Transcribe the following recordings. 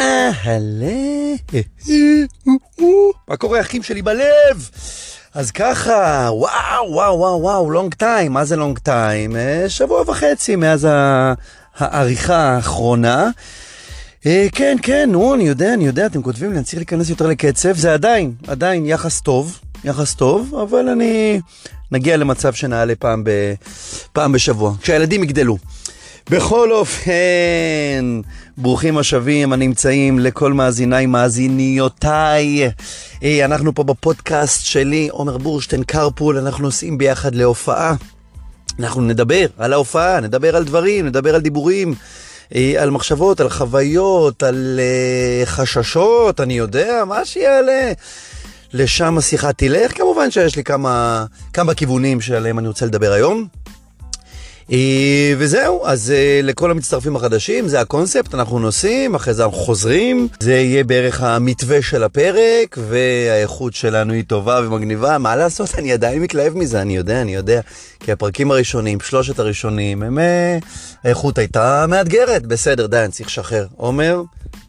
אהלה, מה קורה אחים שלי בלב? אז ככה, וואו, וואו, וואו, וואו, לונג טיים, מה זה לונג טיים? שבוע וחצי מאז העריכה האחרונה. אה, כן, כן, נו, אני יודע, אני יודע, אתם כותבים לי, אני צריך להיכנס יותר לקצב, זה עדיין, עדיין יחס טוב, יחס טוב, אבל אני נגיע למצב שנעלה פעם, ב, פעם בשבוע, כשהילדים יגדלו. בכל אופן, ברוכים השבים הנמצאים לכל מאזיניי, מאזיניותיי. Hey, אנחנו פה בפודקאסט שלי, עומר בורשטיין קרפול, אנחנו נוסעים ביחד להופעה. אנחנו נדבר על ההופעה, נדבר על דברים, נדבר על דיבורים, על מחשבות, על חוויות, על uh, חששות, אני יודע, מה שיעלה. לשם השיחה תלך. כמובן שיש לי כמה, כמה כיוונים שעליהם אני רוצה לדבר היום. אה, וזהו, אז אה, לכל המצטרפים החדשים, זה הקונספט, אנחנו נוסעים, אחרי זה אנחנו חוזרים, זה יהיה בערך המתווה של הפרק, והאיכות שלנו היא טובה ומגניבה, מה לעשות, אני עדיין מתלהב מזה, אני יודע, אני יודע, כי הפרקים הראשונים, שלושת הראשונים, הם... אה, האיכות הייתה מאתגרת, בסדר, די, אני צריך לשחרר. עומר,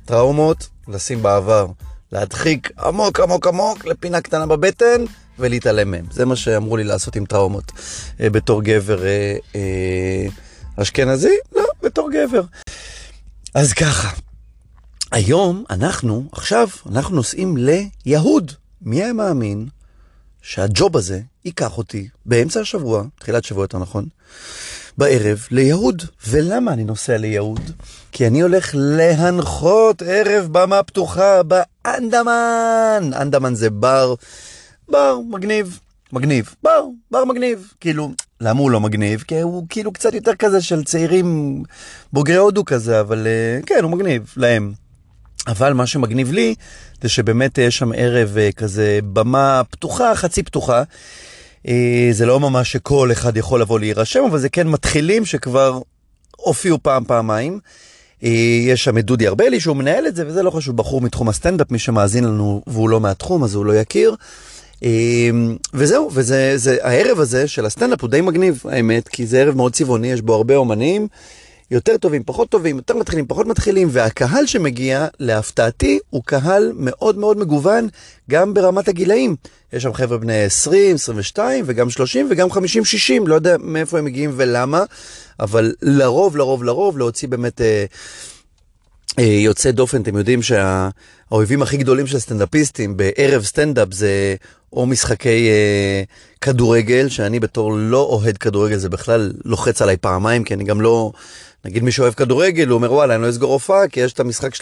טראומות, לשים בעבר. להדחיק עמוק עמוק עמוק לפינה קטנה בבטן ולהתעלם מהם. זה מה שאמרו לי לעשות עם טראומות אה, בתור גבר אה, אה, אשכנזי, לא, בתור גבר. אז ככה, היום אנחנו, עכשיו, אנחנו נוסעים ליהוד. מי היה מאמין שהג'וב הזה ייקח אותי באמצע השבוע, תחילת שבוע יותר נכון, בערב ליהוד. ולמה אני נוסע ליהוד? כי אני הולך להנחות ערב במה פתוחה באנדמן. אנדמן זה בר, בר מגניב, מגניב, בר, בר מגניב. כאילו, למה הוא לא מגניב? כי הוא כאילו קצת יותר כזה של צעירים בוגרי הודו כזה, אבל אה, כן, הוא מגניב להם. אבל מה שמגניב לי, זה שבאמת יש שם ערב אה, כזה במה פתוחה, חצי פתוחה. אה, זה לא ממש שכל אחד יכול לבוא להירשם, אבל זה כן מתחילים שכבר הופיעו פעם, פעמיים. אה, יש שם את דודי ארבלי שהוא מנהל את זה, וזה לא חשוב, בחור מתחום הסטנדאפ, מי שמאזין לנו והוא לא מהתחום, אז הוא לא יכיר. וזהו, וזה, זה, הערב הזה של הסטנדאפ הוא די מגניב, האמת, כי זה ערב מאוד צבעוני, יש בו הרבה אומנים. יותר טובים, פחות טובים, יותר מתחילים, פחות מתחילים, והקהל שמגיע, להפתעתי, הוא קהל מאוד מאוד מגוון, גם ברמת הגילאים. יש שם חבר'ה בני 20, 22, וגם 30, וגם 50, 60, לא יודע מאיפה הם מגיעים ולמה, אבל לרוב, לרוב, לרוב, להוציא באמת... אה, אה, יוצא דופן, אתם יודעים שהאויבים הכי גדולים של סטנדאפיסטים בערב סטנדאפ זה או משחקי אה, כדורגל, שאני בתור לא אוהד כדורגל זה בכלל לוחץ עליי פעמיים, כי אני גם לא, נגיד מי שאוהב כדורגל, הוא אומר וואלה, אני לא אסגור הופעה, כי יש את המשחק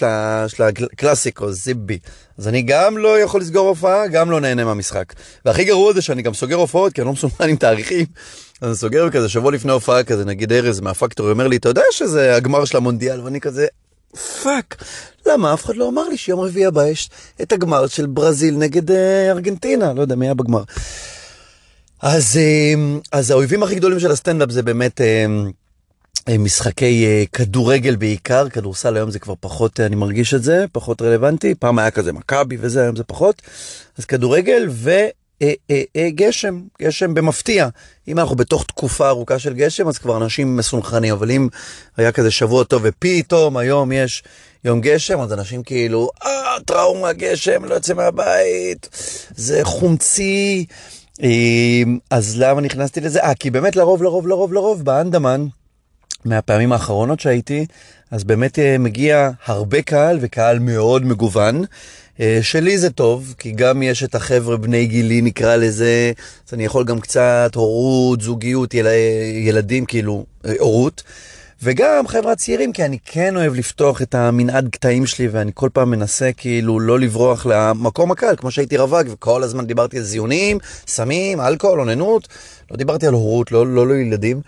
של הקלאסיקו, זיבי. אז אני גם לא יכול לסגור הופעה, גם לא נהנה מהמשחק. והכי גרוע זה שאני גם סוגר הופעות, כי אני לא מסומן עם תאריכים. אז אני סוגר כזה שבוע לפני הופעה כזה, נגיד ארז מהפקטור אומר לי, אתה יודע שזה הגמר של המונדיאל, ואני כזה, fuck, למה? אף אחד לא אמר לי שיום רביעי הבא יש את הגמר של ברזיל נגד אה, ארגנטינה, לא יודע מי היה בגמר. אז, אה, אז האויבים הכי גדולים של הסטנדאפ זה באמת אה, משחקי כדורגל בעיקר, כדורסל היום זה כבר פחות, אני מרגיש את זה, פחות רלוונטי, פעם היה כזה מכבי וזה, היום זה פחות, אז כדורגל ו... אה, אה, אה, גשם, גשם במפתיע. אם אנחנו בתוך תקופה ארוכה של גשם, אז כבר אנשים מסונכנים, אבל אם היה כזה שבוע טוב ופתאום היום יש יום גשם, אז אנשים כאילו, אה, טראומה, גשם, לא יוצא מהבית, זה חומצי. אז למה נכנסתי לזה? אה, כי באמת לרוב, לרוב, לרוב, לרוב, באנדמן, מהפעמים האחרונות שהייתי, אז באמת מגיע הרבה קהל וקהל מאוד מגוון. אה, שלי זה טוב, כי גם יש את החבר'ה בני גילי נקרא לזה, אז אני יכול גם קצת הורות, זוגיות, יל... ילדים, כאילו, אה, הורות. וגם חבר'ה צעירים, כי אני כן אוהב לפתוח את המנעד קטעים שלי, ואני כל פעם מנסה כאילו לא לברוח למקום הקל, כמו שהייתי רווק, וכל הזמן דיברתי על זיונים, סמים, אלכוהול, אוננות, לא דיברתי על הורות, לא, לא לילדים. לא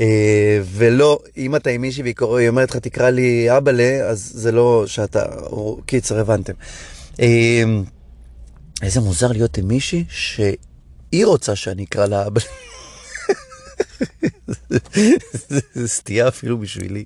אה, ולא, אם אתה עם מישהי והיא אומרת לך תקרא לי אבאלה, אז זה לא שאתה, קיצר, הבנתם. אה, איזה מוזר להיות עם מישהי שהיא רוצה שאני אקרא לה אבאלה. זה סטייה אפילו בשבילי.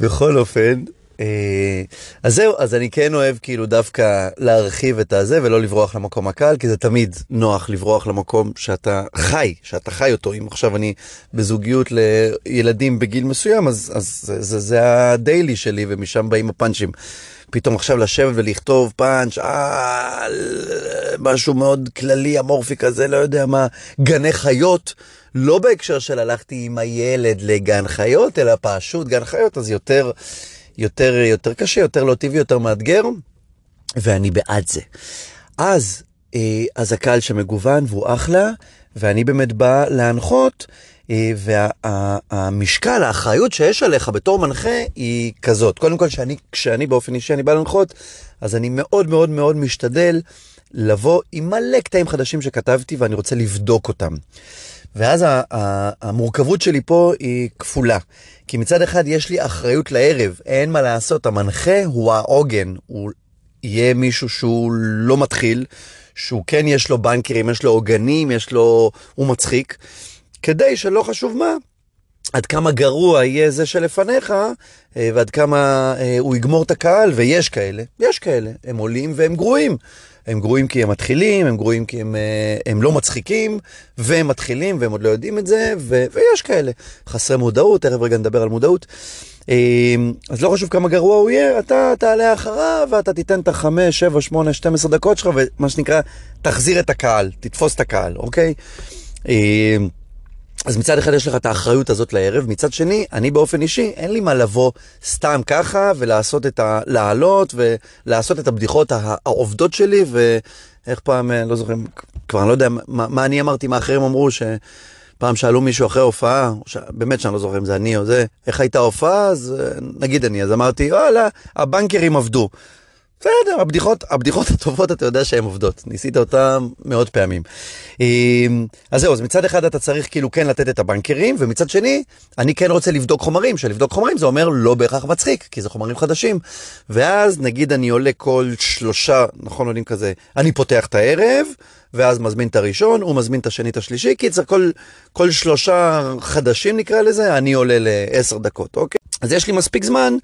בכל אופן, אה, אז זהו, אז אני כן אוהב כאילו דווקא להרחיב את הזה ולא לברוח למקום הקל, כי זה תמיד נוח לברוח למקום שאתה חי, שאתה חי אותו. אם עכשיו אני בזוגיות לילדים בגיל מסוים, אז, אז זה, זה, זה הדיילי שלי ומשם באים הפאנצ'ים. פתאום עכשיו לשבת ולכתוב פאנץ' על משהו מאוד כללי, אמורפי כזה, לא יודע מה, גני חיות. לא בהקשר של הלכתי עם הילד לגן חיות, אלא פשוט גן חיות, אז יותר, יותר, יותר קשה, יותר לא טבעי, יותר מאתגר, ואני בעד זה. אז, אה, אז הקהל שמגוון והוא אחלה, ואני באמת בא להנחות, אה, והמשקל, וה, האחריות שיש עליך בתור מנחה היא כזאת. קודם כל, שאני, כשאני באופן אישי אני בא להנחות, אז אני מאוד מאוד מאוד משתדל לבוא עם מלא קטעים חדשים שכתבתי ואני רוצה לבדוק אותם. ואז המורכבות שלי פה היא כפולה. כי מצד אחד יש לי אחריות לערב, אין מה לעשות, המנחה הוא העוגן, הוא יהיה מישהו שהוא לא מתחיל, שהוא כן יש לו בנקרים, יש לו עוגנים, יש לו... הוא מצחיק, כדי שלא חשוב מה, עד כמה גרוע יהיה זה שלפניך, אה, ועד כמה אה, הוא יגמור את הקהל, ויש כאלה, יש כאלה, הם עולים והם גרועים. הם גרועים כי הם מתחילים, הם גרועים כי הם, אה, הם לא מצחיקים, והם מתחילים והם עוד לא יודעים את זה, ו, ויש כאלה. חסרי מודעות, תכף רגע נדבר על מודעות. אז לא חשוב כמה גרוע הוא יהיה, אתה תעלה אחריו ואתה תיתן את החמש, שבע, שמונה, שתים עשר דקות שלך, ומה שנקרא, תחזיר את הקהל, תתפוס את הקהל, אוקיי? אז מצד אחד יש לך את האחריות הזאת לערב, מצד שני, אני באופן אישי, אין לי מה לבוא סתם ככה ולעשות את ה... לעלות ולעשות את הבדיחות העובדות שלי, ואיך פעם, אה, לא זוכר, כבר אני לא יודע מה, מה אני אמרתי, מה אחרים אמרו, שפעם שאלו מישהו אחרי הופעה, ש... באמת שאני לא זוכר אם זה אני או זה, איך הייתה ההופעה, אז אה, נגיד אני, אז אמרתי, וואלה, הבנקרים עבדו. בסדר, הבדיחות, הבדיחות הטובות אתה יודע שהן עובדות, ניסית אותן מאות פעמים. אמ, אז זהו, אז מצד אחד אתה צריך כאילו כן לתת את הבנקרים, ומצד שני, אני כן רוצה לבדוק חומרים, שלבדוק חומרים זה אומר לא בהכרח מצחיק, כי זה חומרים חדשים. ואז נגיד אני עולה כל שלושה, נכון עולים כזה, אני פותח את הערב, ואז מזמין את הראשון, הוא מזמין את השני, את השלישי, כי צריך כל, כל שלושה חדשים נקרא לזה, אני עולה לעשר דקות, אוקיי? אז יש לי מספיק זמן.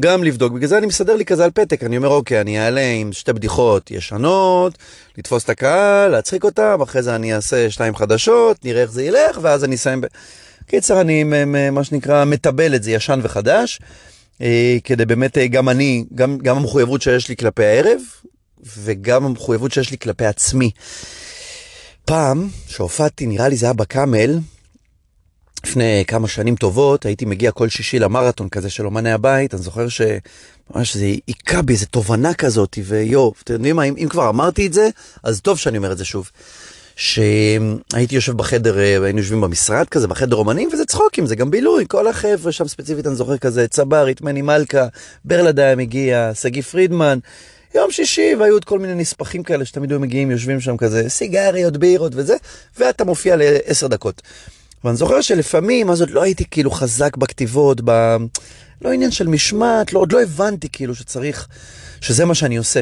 גם לבדוק, בגלל זה אני מסדר לי כזה על פתק, אני אומר אוקיי, אני אעלה עם שתי בדיחות ישנות, לתפוס את הקהל, להצחיק אותם, אחרי זה אני אעשה שתיים חדשות, נראה איך זה ילך, ואז אני אסיים ב... קיצר, אני מה שנקרא מטבל את זה ישן וחדש, אה, כדי באמת אה, גם אני, גם, גם המחויבות שיש לי כלפי הערב, וגם המחויבות שיש לי כלפי עצמי. פעם שהופעתי, נראה לי זה היה בקאמל, לפני כמה שנים טובות הייתי מגיע כל שישי למרתון כזה של אומני הבית, אני זוכר שממש זה היכה בי איזה תובנה כזאת, ויואו, אתם יודעים מה, אם, אם כבר אמרתי את זה, אז טוב שאני אומר את זה שוב. שהייתי יושב בחדר, אה, היינו יושבים במשרד כזה, בחדר אומנים, וזה צחוקים, זה גם בילוי, כל החבר'ה שם ספציפית, אני זוכר כזה, צברית, מני מלכה, ברלד היה מגיע, שגיא פרידמן. יום שישי, והיו עוד כל מיני נספחים כאלה שתמיד היו מגיעים, יושבים שם כזה, סיגריות, בירות וזה, ואתה מופיע לעשר דקות. ואני זוכר שלפעמים, אז עוד לא הייתי כאילו חזק בכתיבות, ב... לא עניין של משמעת, לא, עוד לא הבנתי כאילו שצריך, שזה מה שאני עושה.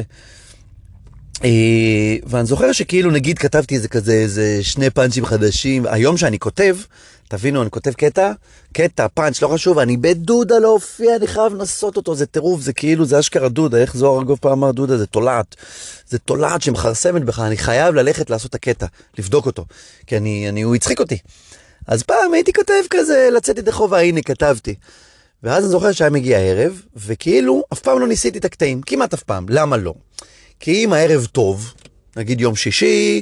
אה, ואני זוכר שכאילו נגיד כתבתי איזה כזה, איזה שני פאנצ'ים חדשים, היום שאני כותב, תבינו, אני כותב קטע, קטע, פאנץ', לא חשוב, אני בדודה להופיע, אני חייב לנסות אותו, זה טירוף, זה כאילו, זה אשכרה דודה, איך זוהר ארגוב פעם אמר דודה, זה תולעת. זה תולעת שמכרסמת בך, אני חייב ללכת לעשות את הקטע, לבדוק אותו, כי אני, אני, הוא הצחיק אותי. אז פעם הייתי כותב כזה, לצאת ידי חובה, הנה, כתבתי. ואז אני זוכר שהיה מגיע הערב, וכאילו, אף פעם לא ניסיתי את הקטעים, כמעט אף פעם. למה לא? כי אם הערב טוב, נגיד יום שישי,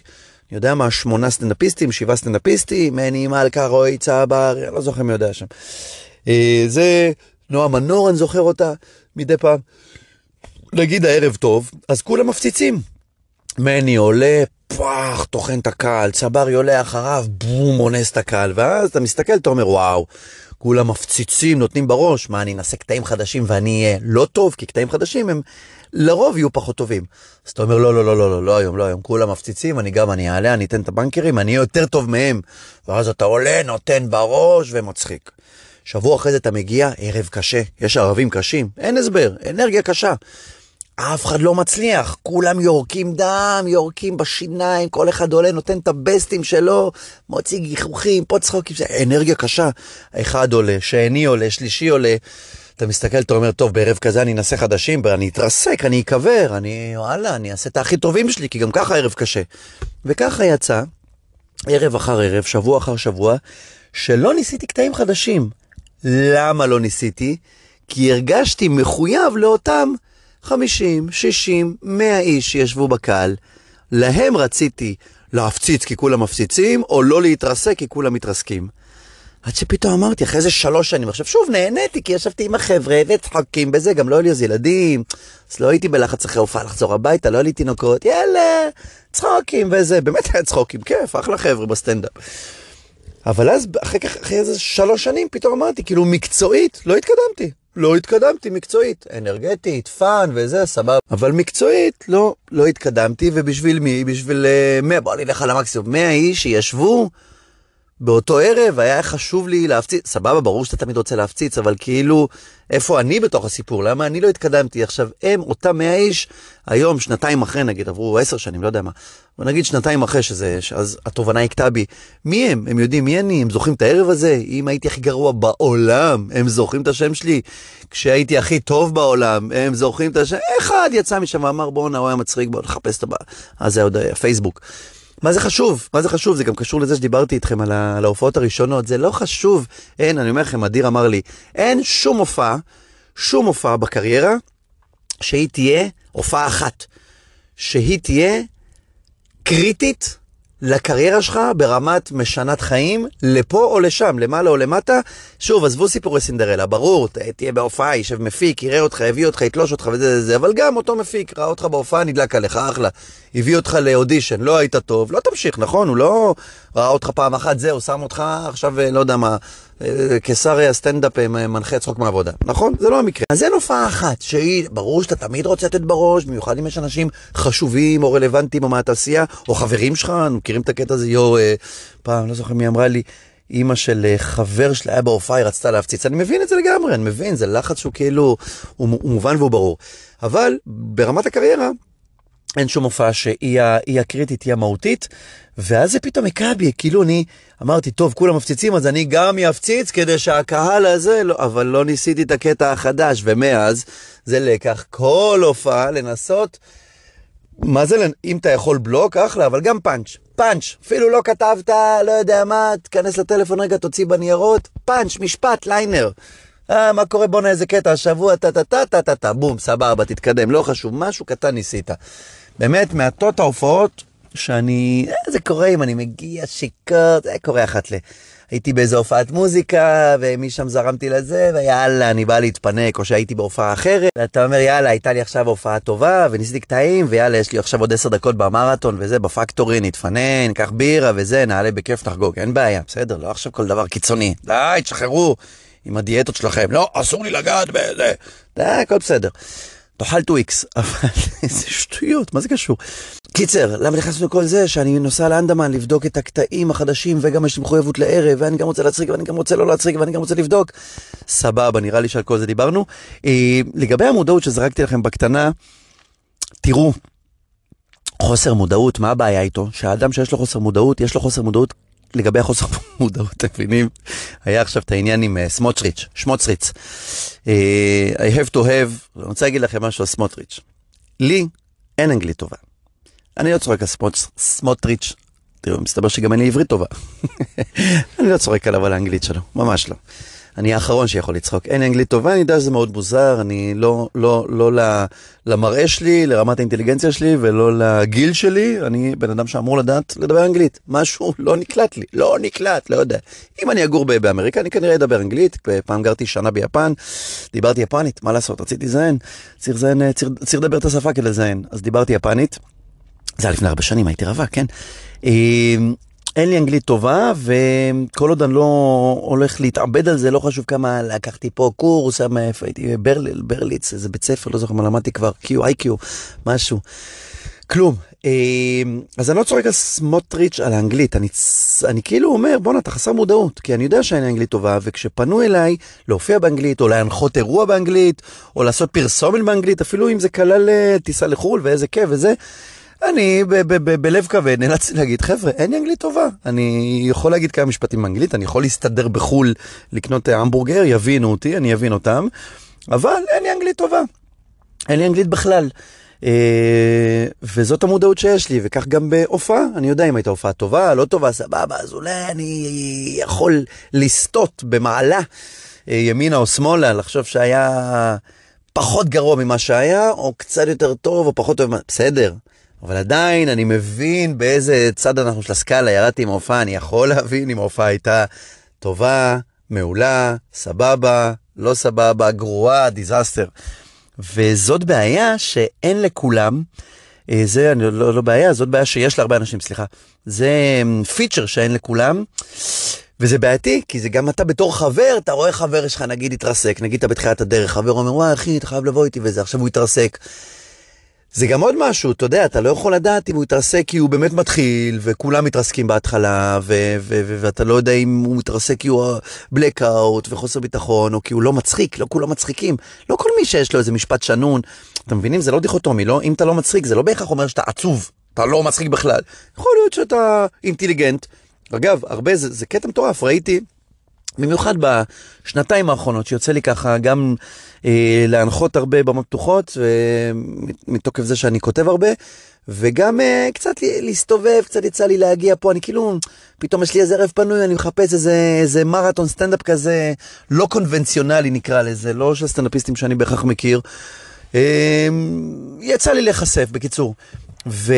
אני יודע מה, שמונה סטנדאפיסטים, שבעה סטנדאפיסטים, מני מלכה, רועי צבר, אני לא זוכר מי יודע שם. אה, זה נועה מנור, אני זוכר אותה מדי פעם. נגיד הערב טוב, אז כולם מפציצים. מני עולה, פאח, טוחן את הקהל, צברי עולה אחריו, בום, אונס את הקהל, ואז אתה מסתכל, אתה אומר, וואו, כולם מפציצים, נותנים בראש, מה, אני אנסה קטעים חדשים ואני אהיה לא טוב, כי קטעים חדשים הם לרוב יהיו פחות טובים. אז אתה אומר, לא, לא, לא, לא, לא, לא היום, לא היום, כולם מפציצים, אני גם, אני אעלה, אני אתן את הבנקרים, אני אהיה יותר טוב מהם. ואז אתה עולה, נותן בראש ומצחיק. שבוע אחרי זה אתה מגיע, ערב קשה, יש ערבים קשים, אין הסבר, אנרגיה קשה. אף אחד לא מצליח, כולם יורקים דם, יורקים בשיניים, כל אחד עולה, נותן את הבסטים שלו, מוציא גיחוכים, פה צחוקים, זה אנרגיה קשה. אחד עולה, שני עולה, שלישי עולה. אתה מסתכל, אתה אומר, טוב, בערב כזה אני אנסה חדשים, אני אתרסק, אני אקבר, אני, וואלה, אני אעשה את הכי טובים שלי, כי גם ככה ערב קשה. וככה יצא, ערב אחר ערב, שבוע אחר שבוע, שלא ניסיתי קטעים חדשים. למה לא ניסיתי? כי הרגשתי מחויב לאותם 50, 60, 100 איש שישבו בקהל. להם רציתי להפציץ כי כולם מפציצים, או לא להתרסק כי כולם מתרסקים. עד שפתאום אמרתי, אחרי איזה שלוש שנים, עכשיו שוב נהניתי, כי ישבתי עם החבר'ה וצחקים בזה, גם לא היו לי אז ילדים, אז לא הייתי בלחץ אחרי הופעה לחזור הביתה, לא היה לי תינוקות, יאללה, צחוקים וזה, באמת היה צחוקים, כיף, אחלה חבר'ה בסטנדאפ. אבל אז אחרי, אחרי איזה שלוש שנים פתאום אמרתי, כאילו מקצועית, לא התקדמתי. לא התקדמתי מקצועית, אנרגטית, fun וזה, סבבה. אבל מקצועית, לא, לא התקדמתי, ובשביל מי? בשביל uh, 100, בוא נלך על המקסימום, 100 איש שישבו באותו ערב, היה חשוב לי להפציץ, סבבה, ברור שאתה תמיד רוצה להפציץ, אבל כאילו, איפה אני בתוך הסיפור? למה אני לא התקדמתי? עכשיו, הם, אותם 100 איש, היום, שנתיים אחרי, נגיד, עברו 10 שנים, לא יודע מה, אבל נגיד שנתיים אחרי שזה, אז התובנה הכתה בי, מי הם? הם יודעים מי אני? הם זוכרים את הערב הזה? אם הייתי הכי גרוע בעולם, הם זוכרים את השם שלי? כשהייתי הכי טוב בעולם, הם זוכרים את השם? אחד יצא משם ואמר, בואנה, הוא היה מצחיק, בוא נחפש את הבא. אז זה עוד פייסבוק. מה זה חשוב? מה זה חשוב? זה גם קשור לזה שדיברתי איתכם על, על ההופעות הראשונות. זה לא חשוב. אין, אני אומר לכם, אדיר אמר לי, אין שום הופעה, שום הופעה בקריירה, שהיא תהיה הופעה אחת. שהיא תהיה קריטית לקריירה שלך ברמת משנת חיים, לפה או לשם, למעלה או למטה. שוב, עזבו סיפורי סינדרלה, ברור, תהיה בהופעה, יישב מפיק, יראה אותך, יביא אותך, יתלוש אותך וזה זה זה, אבל גם אותו מפיק, ראה אותך בהופעה, נדלק עליך, אחלה. הביא אותך לאודישן, לא היית טוב, לא תמשיך, נכון? הוא לא ראה אותך פעם אחת, זהו, שם אותך עכשיו, לא יודע מה, קיסר הסטנדאפ מנחה צחוק מעבודה, נכון? זה לא המקרה. אז אין הופעה אחת שהיא, ברור שאתה תמיד רוצה לתת בראש, במיוחד אם יש אנשים חשובים או רלוונטיים או מהתעשייה, או חברים שלך, מכירים את הקטע הזה, יו, פעם, לא זוכר מי אמרה לי, אימא של חבר שלה היה בהופעה, היא רצתה להפציץ. אני מבין את זה לגמרי, אני מבין, זה לחץ שהוא כאילו, הוא, הוא מובן והוא ברור. אבל ברמת הקריירה, אין שום הופעה שהיא הקריטית, היא המהותית, ואז זה פתאום הכה בי, כאילו אני אמרתי, טוב, כולם מפציצים, אז אני גם אפציץ כדי שהקהל הזה, לא, אבל לא ניסיתי את הקטע החדש, ומאז זה לקח כל הופעה לנסות, מה זה, אם אתה יכול בלוק, אחלה, אבל גם פאנץ', פאנץ', אפילו לא כתבת, לא יודע מה, תיכנס לטלפון רגע, תוציא בניירות, פאנץ', משפט, ליינר. אה, מה קורה, בואנה איזה קטע, השבוע, טה טה טה טה טה טה, בום, סבבה, תתקדם, לא חשוב, משהו קטן ניסית. באמת, מעטות ההופעות שאני, אה, זה קורה אם אני מגיע שיכור, זה קורה אחת ל... הייתי באיזו הופעת מוזיקה, ומשם זרמתי לזה, ויאללה, אני בא להתפנק, או שהייתי בהופעה אחרת, ואתה אומר, יאללה, הייתה לי עכשיו הופעה טובה, וניסיתי קטעים, ויאללה, יש לי עכשיו עוד עשר דקות במרתון, וזה, בפקטורי, נתפנן, ניקח בירה, וזה, נעלה בכיף, נחגוג, אין בעיה, בסדר, לא עכשיו כל דבר קיצוני, די, תשחררו עם הדיאטות שלכם, לא, אסור לי לגעת בזה, די, הכל בסדר. תאכל טוויקס, אבל איזה שטויות, מה זה קשור? קיצר, למה נכנסנו לכל זה שאני נוסע לאנדמן לבדוק את הקטעים החדשים וגם יש לי מחויבות לערב ואני גם רוצה להצחיק ואני גם רוצה לא להצחיק ואני גם רוצה לבדוק. סבבה, נראה לי שעל כל זה דיברנו. אה, לגבי המודעות שזרקתי לכם בקטנה, תראו, חוסר מודעות, מה הבעיה איתו? שהאדם שיש לו חוסר מודעות, יש לו חוסר מודעות לגבי החוסר מודעות, אתם מבינים? היה עכשיו את העניין עם סמוטריץ', שמוטריץ'. I have to have, אני רוצה להגיד לכם משהו על סמוטריץ'. לי אין אנגלית טובה. אני לא צוחק על סמוטריץ', תראו, מסתבר שגם אין לי עברית טובה. אני לא צוחק עליו על האנגלית שלו, ממש לא. אני האחרון שיכול לצחוק. אין אנגלית טובה, אני יודע שזה מאוד מוזר, אני לא, לא, לא למראה שלי, לרמת האינטליגנציה שלי ולא לגיל שלי, אני בן אדם שאמור לדעת לדבר אנגלית. משהו לא נקלט לי, לא נקלט, לא יודע. אם אני אגור באמריקה, אני כנראה אדבר אנגלית, פעם גרתי שנה ביפן, דיברתי יפנית, מה לעשות, רציתי לזיין, צריך לזיין, צריך, צריך לדבר את השפה כדי לזיין, אז דיברתי יפנית. זה היה לפני הרבה שנים, הייתי רווק, כן? אין לי אנגלית טובה, וכל עוד אני לא הולך להתאבד על זה, לא חשוב כמה לקחתי פה קורס, איפה הייתי, ברליל, ברליץ, איזה בית ספר, לא זוכר מה למדתי כבר, Q, IQ, משהו. כלום. אז אני לא צוחק על סמוטריץ' על האנגלית, אני, אני כאילו אומר, בואנה, אתה חסר מודעות, כי אני יודע שאין אנגלית טובה, וכשפנו אליי להופיע באנגלית, או להנחות אירוע באנגלית, או לעשות פרסומת באנגלית, אפילו אם זה כלל טיסה לחו"ל ואיזה כיף וזה, אני בלב כבד נאלצתי להגיד, חבר'ה, אין לי אנגלית טובה. אני יכול להגיד כמה משפטים באנגלית, אני יכול להסתדר בחו"ל, לקנות המבורגר, יבינו אותי, אני אבין אותם, אבל אין לי אנגלית טובה. אין לי אנגלית בכלל. אה, וזאת המודעות שיש לי, וכך גם בהופעה, אני יודע אם הייתה הופעה טובה, לא טובה, סבבה, אז אולי אני יכול לסטות במעלה אה, ימינה או שמאלה, לחשוב שהיה פחות גרוע ממה שהיה, או קצת יותר טוב, או פחות טוב, בסדר. אבל עדיין אני מבין באיזה צד אנחנו של הסקאלה, ירדתי עם ההופעה, אני יכול להבין אם ההופעה הייתה טובה, מעולה, סבבה, לא סבבה, גרועה, דיזסטר. וזאת בעיה שאין לכולם, אה, זה לא, לא, לא בעיה, זאת בעיה שיש להרבה אנשים, סליחה. זה פיצ'ר אמ, שאין לכולם, וזה בעייתי, כי זה גם אתה בתור חבר, אתה רואה חבר שלך נגיד התרסק, נגיד אתה בתחילת הדרך, חבר אומר, וואי אחי, אתה חייב לבוא איתי וזה, עכשיו הוא התרסק. זה גם עוד משהו, אתה יודע, אתה לא יכול לדעת אם הוא יתרסק כי הוא באמת מתחיל, וכולם מתרסקים בהתחלה, ו- ו- ו- ואתה לא יודע אם הוא מתרסק כי הוא בלקאוט וחוסר ביטחון, או כי הוא לא מצחיק, לא כולם מצחיקים. לא כל מי שיש לו איזה משפט שנון, אתם מבינים? זה לא דיכוטומי, לא? אם אתה לא מצחיק, זה לא בהכרח אומר שאתה עצוב, אתה לא מצחיק בכלל. יכול להיות שאתה אינטליגנט. אגב, הרבה, זה, זה קטע מטורף, ראיתי במיוחד בשנתיים האחרונות, שיוצא לי ככה גם אה, להנחות הרבה במות פתוחות, מתוקף זה שאני כותב הרבה, וגם אה, קצת להסתובב, קצת יצא לי להגיע פה, אני כאילו, פתאום יש לי איזה ערב פנוי, אני מחפש איזה, איזה מרתון סטנדאפ כזה, לא קונבנציונלי נקרא לזה, לא של סטנדאפיסטים שאני בהכרח מכיר. אה, יצא לי להיחשף, בקיצור. ו,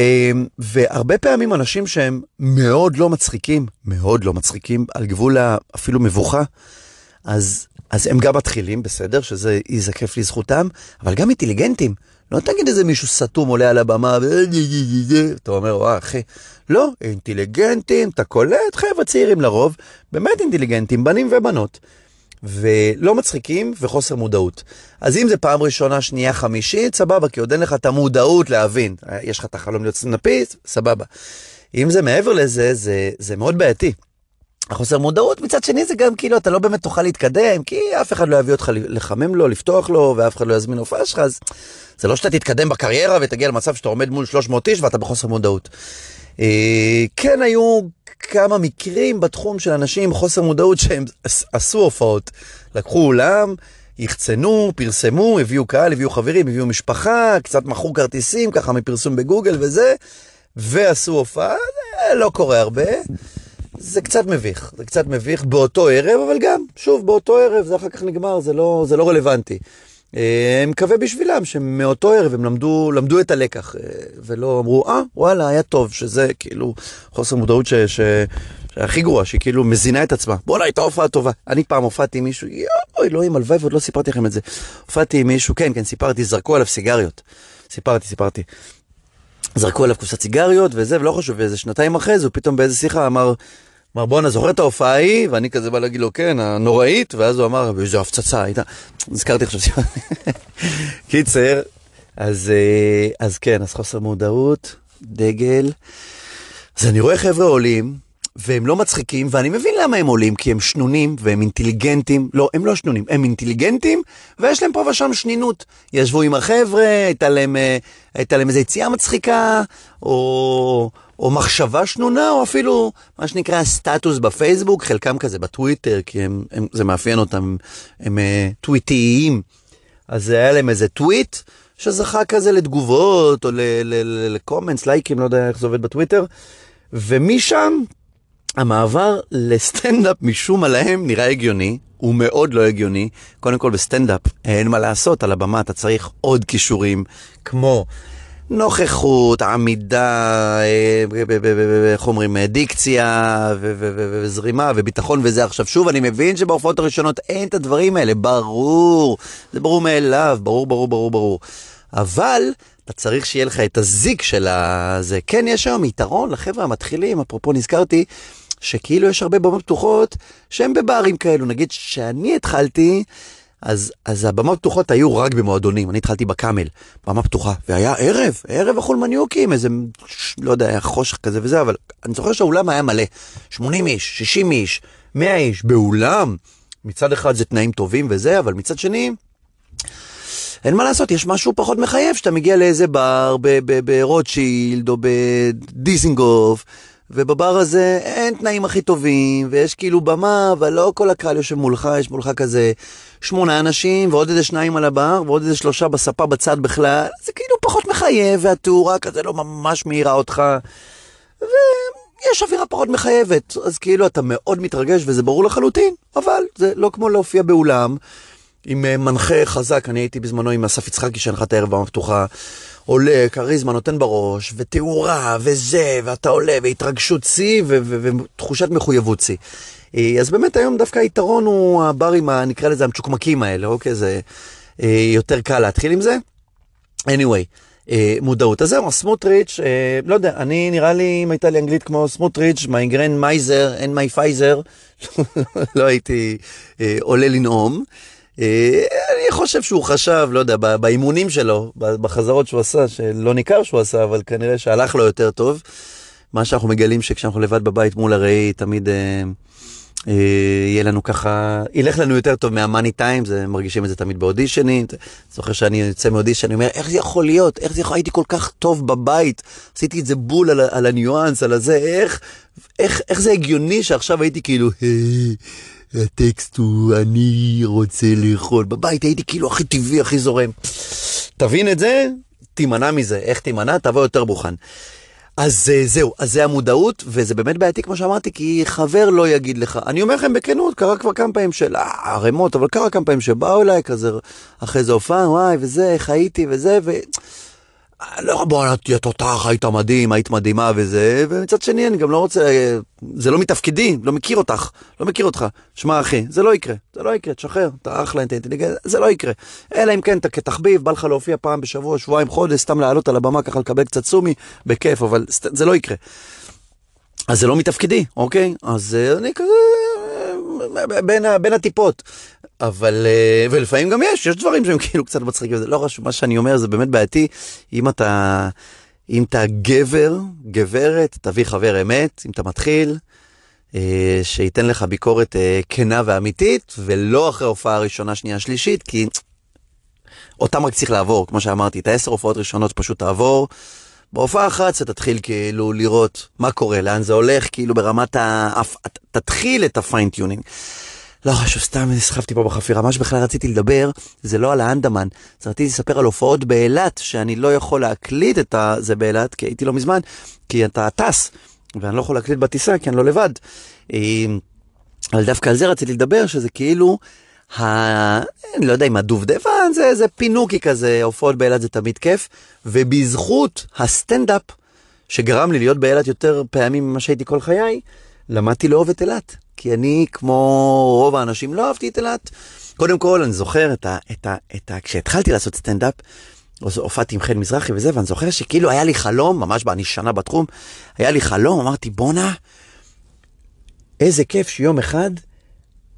והרבה פעמים אנשים שהם מאוד לא מצחיקים, מאוד לא מצחיקים, על גבול אפילו מבוכה, אז, אז הם גם מתחילים, בסדר, שזה ייזקף לזכותם, אבל גם אינטליגנטים. לא תגיד איזה מישהו סתום עולה על הבמה, אתה אומר, וואה, אחי. לא, אינטליגנטים, אתה קולט, חבר'ה צעירים לרוב, באמת אינטליגנטים, בנים ובנות. ולא מצחיקים וחוסר מודעות. אז אם זה פעם ראשונה, שנייה, חמישית, סבבה, כי עוד אין לך את המודעות להבין. יש לך את החלום להיות סטנדאפיסט, סבבה. אם זה מעבר לזה, זה, זה מאוד בעייתי. החוסר מודעות, מצד שני זה גם כאילו אתה לא באמת תוכל להתקדם, כי אף אחד לא יביא אותך לחמם לו, לפתוח לו, ואף אחד לא יזמין הופעה שלך, אז זה לא שאתה תתקדם בקריירה ותגיע למצב שאתה עומד מול 300 איש ואתה בחוסר מודעות. אה, כן היו כמה מקרים בתחום של אנשים עם חוסר מודעות שהם עשו הופעות. לקחו אולם, יחצנו, פרסמו, הביאו קהל, הביאו חברים, הביאו משפחה, קצת מכרו כרטיסים, ככה מפרסום בגוגל וזה, ועשו הופעה, זה לא קורה הרבה. זה קצת מביך, זה קצת מביך באותו ערב, אבל גם, שוב, באותו ערב, זה אחר כך נגמר, זה לא, זה לא רלוונטי. אה, מקווה בשבילם שמאותו ערב הם למדו, למדו את הלקח, אה, ולא אמרו, אה, וואלה, היה טוב, שזה כאילו חוסר מודעות ש... ש... הכי גרוע, שהיא כאילו מזינה את עצמה. בואנה, הייתה הופעה טובה. אני פעם הופעתי עם מישהו, יואו, אלוהים, הלוואי ועוד לא סיפרתי לכם את זה. הופעתי עם מישהו, כן, כן, סיפרתי, זרקו עליו סיגריות. סיפרתי, סיפרתי. זרקו עליו קופסת סיגריות וזה, ולא חשוב, ואיזה שנתיים אחרי זה, הוא פתאום באיזה שיחה אמר, אמר בואנה זוכר את ההופעה ההיא? ואני כזה בא להגיד לו כן, הנוראית, ואז הוא אמר איזו הפצצה הייתה, נזכרתי עכשיו, קיצר, אז, אה, אז כן, אז חוסר מודעות, דגל. אז אני רואה חבר'ה עולים, והם לא מצחיקים, ואני מבין למה הם עולים, כי הם שנונים והם אינטליגנטים. לא, הם לא שנונים, הם אינטליגנטים, ויש להם פה ושם שנינות. ישבו עם החבר'ה, הייתה להם, אה, הייתה להם איזו יציאה מצחיקה, או, או מחשבה שנונה, או אפילו מה שנקרא סטטוס בפייסבוק, חלקם כזה בטוויטר, כי הם, הם, זה מאפיין אותם, הם, הם אה, טוויטריים. אז היה להם איזה טוויט שזכה כזה לתגובות, או ל comments, לייקים, לא יודע איך זה עובד בטוויטר. ומשם המעבר לסטנדאפ משום מה להם נראה הגיוני, הוא מאוד לא הגיוני. קודם כל בסטנדאפ אין מה לעשות, על הבמה אתה צריך עוד כישורים, כמו נוכחות, עמידה, איך אומרים, דיקציה וזרימה וביטחון וזה. עכשיו שוב, אני מבין שבהופעות הראשונות אין את הדברים האלה, ברור, זה ברור מאליו, ברור, ברור, ברור, ברור. אבל אתה צריך שיהיה לך את הזיק של הזה. כן, יש היום יתרון לחבר'ה המתחילים, אפרופו נזכרתי, שכאילו יש הרבה במות פתוחות שהם בברים כאלו. נגיד שאני התחלתי, אז, אז הבמות פתוחות היו רק במועדונים. אני התחלתי בקאמל, במה פתוחה, והיה ערב, ערב החולמניוקים, איזה, לא יודע, היה חושך כזה וזה, אבל אני זוכר שהאולם היה מלא. 80 איש, 60 איש, 100 איש, באולם. מצד אחד זה תנאים טובים וזה, אבל מצד שני, אין מה לעשות, יש משהו פחות מחייב, שאתה מגיע לאיזה בר ברוטשילד או בדיזינגוף, ובבר הזה אין תנאים הכי טובים, ויש כאילו במה, אבל לא כל הקהל יושב מולך, יש מולך כזה שמונה אנשים, ועוד איזה שניים על הבר, ועוד איזה שלושה בספה בצד בכלל, זה כאילו פחות מחייב, והתאורה כזה לא ממש מאירה אותך, ויש אווירה פחות מחייבת, אז כאילו אתה מאוד מתרגש וזה ברור לחלוטין, אבל זה לא כמו להופיע באולם. עם אה, מנחה חזק, אני הייתי בזמנו עם אסף יצחקי שהנחת הערב במה פתוחה. עולה, כריזמה נותן בראש, ותאורה, וזה, ואתה עולה, והתרגשות שיא, ותחושת מחויבות שיא. אה, אז באמת היום דווקא היתרון הוא הברים, נקרא לזה המצ'וקמקים האלה, אוקיי? זה אה, יותר קל להתחיל עם זה. anyway, מודעות. אז זהו, סמוטריץ', לא יודע, אני נראה לי, אם הייתה לי אנגלית כמו סמוטריץ', מיינגרן מייזר, אין מי פייזר, לא הייתי עולה לנאום. אה, אני חושב שהוא חשב, לא יודע, באימונים שלו, בחזרות שהוא עשה, שלא ניכר שהוא עשה, אבל כנראה שהלך לו יותר טוב. מה שאנחנו מגלים שכשאנחנו לבד בבית מול הראי, תמיד אה, יהיה לנו ככה, ילך לנו יותר טוב מהמאני טיים, זה, מרגישים את זה תמיד באודישנים. זוכר שאני יוצא מאודישן, אני אומר, איך זה יכול להיות? איך זה יכול, הייתי כל כך טוב בבית, עשיתי את זה בול על, על הניואנס, על הזה, איך, איך, איך זה הגיוני שעכשיו הייתי כאילו, הטקסט הוא אני רוצה לאכול. בבית הייתי כאילו הכי טבעי, הכי זורם. תבין את זה, תימנע מזה. איך תימנע? תבוא יותר מוכן. אז אה, זהו, אז זה המודעות, וזה באמת בעייתי כמו שאמרתי, כי חבר לא יגיד לך. אני אומר לכם בכנות, קרה כבר כמה פעמים של ערימות, אבל קרה כמה פעמים שבאו אליי כזה, אחרי זה הופעה, וואי, וזה, איך הייתי, וזה, ו... לא, בוא, תהיה תותח, היית מדהים, היית מדהימה וזה, ומצד שני אני גם לא רוצה, זה לא מתפקידי, לא מכיר אותך, לא מכיר אותך. שמע אחי, זה לא יקרה, זה לא יקרה, תשחרר, אתה אחלה אינטליגנט, זה לא יקרה. אלא אם כן אתה כתחביב, בא לך להופיע פעם בשבוע, שבועיים, חודש, סתם לעלות על הבמה ככה לקבל קצת סומי, בכיף, אבל זה לא יקרה. אז זה לא מתפקידי, אוקיי? אז אה, אני כזה בין, בין הטיפות. אבל, אה, ולפעמים גם יש, יש דברים שהם כאילו קצת מצחיקים, זה לא חשוב, מה שאני אומר זה באמת בעייתי, אם אתה, אם אתה גבר, גברת, תביא חבר אמת, אם אתה מתחיל, אה, שייתן לך ביקורת אה, כנה ואמיתית, ולא אחרי הופעה ראשונה, שנייה, שלישית, כי אותם רק צריך לעבור, כמו שאמרתי, את העשר הופעות ראשונות פשוט תעבור. בהופעה אחת אתה תתחיל כאילו לראות מה קורה, לאן זה הולך, כאילו ברמת ה... תתחיל את ה fine tuning. לא חשוב, סתם נסחפתי פה בחפירה. מה שבכלל רציתי לדבר, זה לא על הסטנדאפ, זה רציתי לספר על הופעות באילת, שאני לא יכול להקליט את זה באילת, כי הייתי לא מזמן, כי אתה טס, ואני לא יכול להקליט בטיסה, כי אני לא לבד. אה, אבל דווקא על זה רציתי לדבר, שזה כאילו, ה... אני לא יודע אם הדובדבן זה איזה פינוקי כזה, הופעות באילת זה תמיד כיף, ובזכות הסטנדאפ, שגרם לי להיות באילת יותר פעמים ממה שהייתי כל חיי, למדתי לאהוב את אילת. כי אני, כמו רוב האנשים, לא אהבתי את אילת. קודם כל, אני זוכר את ה... את ה, את ה כשהתחלתי לעשות סטנדאפ, הופעתי עם חן מזרחי וזה, ואני זוכר שכאילו היה לי חלום, ממש אני שנה בתחום, היה לי חלום, אמרתי, בואנה, איזה כיף שיום אחד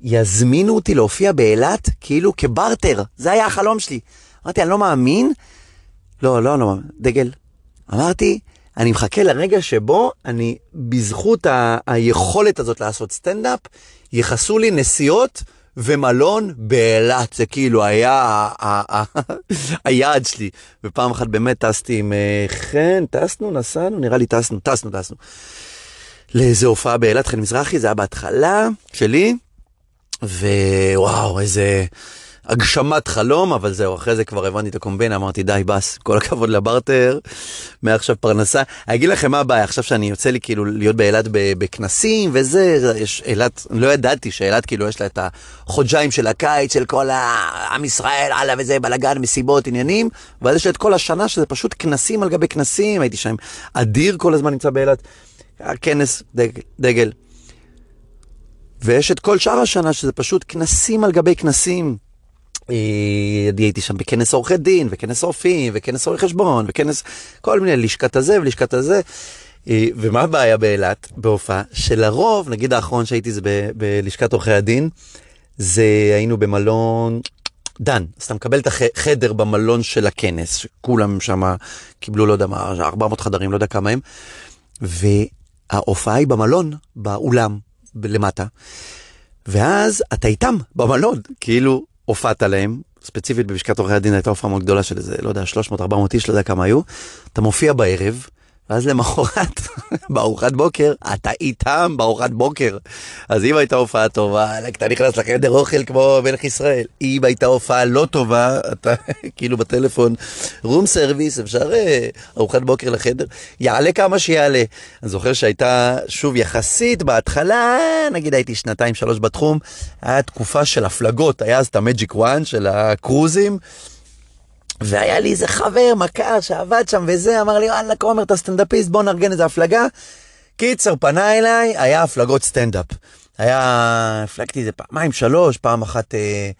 יזמינו אותי להופיע באילת, כאילו כברטר, זה היה החלום שלי. אמרתי, אני לא מאמין, לא, לא, לא, דגל. אמרתי, אני מחכה לרגע שבו אני, בזכות ה- היכולת הזאת לעשות סטנדאפ, יכסו לי נסיעות ומלון באילת, זה כאילו היה היעד שלי. ופעם אחת באמת טסתי עם אה, חן, טסנו, נסענו, נראה לי טסנו, טסנו, טסנו. לאיזה הופעה באילת, חן מזרחי, זה היה בהתחלה שלי, ווואו, איזה... הגשמת חלום, אבל זהו, אחרי זה כבר הבנתי את הקומבינה, אמרתי די בס, כל הכבוד לברטר, מעכשיו פרנסה. אני אגיד לכם מה הבעיה, עכשיו שאני יוצא לי כאילו להיות באילת בכנסים וזה, יש אילת, לא ידעתי שאילת כאילו יש לה את החודשיים של הקיץ, של כל עם ישראל, הלאה וזה, בלאגן, מסיבות, עניינים, ואז יש את כל השנה שזה פשוט כנסים על גבי כנסים, הייתי שם אדיר כל הזמן נמצא באילת, כנס, דגל, דגל. ויש את כל שאר השנה שזה פשוט כנסים על גבי כנסים. אה, אני הייתי שם בכנס עורכי דין, וכנס רופאים, וכנס עורכי חשבון, וכנס כל מיני, לשכת הזה ולשכת הזה. אה, ומה הבעיה באילת, בהופעה? שלרוב, נגיד האחרון שהייתי זה ב- בלשכת עורכי הדין, זה היינו במלון דן, אז אתה מקבל את החדר במלון של הכנס, שכולם שם קיבלו, לא יודע מה, 400 חדרים, לא יודע כמה הם, וההופעה היא במלון, באולם, למטה, ואז אתה איתם במלון, כאילו הופעת להם, ספציפית בלשכת עורכי הדין הייתה הופעה מאוד גדולה של איזה, לא יודע, 300-400 איש, לא יודע כמה היו. אתה מופיע בערב, ואז למחרת, בארוחת בוקר, אתה איתם בארוחת בוקר. אז אם הייתה הופעה טובה, אתה נכנס לחדר אוכל כמו מלך ישראל. אם הייתה הופעה לא טובה, אתה כאילו בטלפון, room service, אפשר אה, ארוחת בוקר לחדר, יעלה כמה שיעלה. אני זוכר שהייתה, שוב, יחסית בהתחלה, נגיד הייתי שנתיים, שלוש בתחום, היה תקופה של הפלגות, היה אז את המג'יק וואן של הקרוזים. והיה לי איזה חבר, מכר, שעבד שם וזה, אמר לי, וואלה, עומר, אתה סטנדאפיסט, בוא נארגן איזה הפלגה. קיצר, פנה אליי, היה הפלגות סטנדאפ. היה, הפלגתי איזה פעמיים, שלוש, פעם אחת, אה,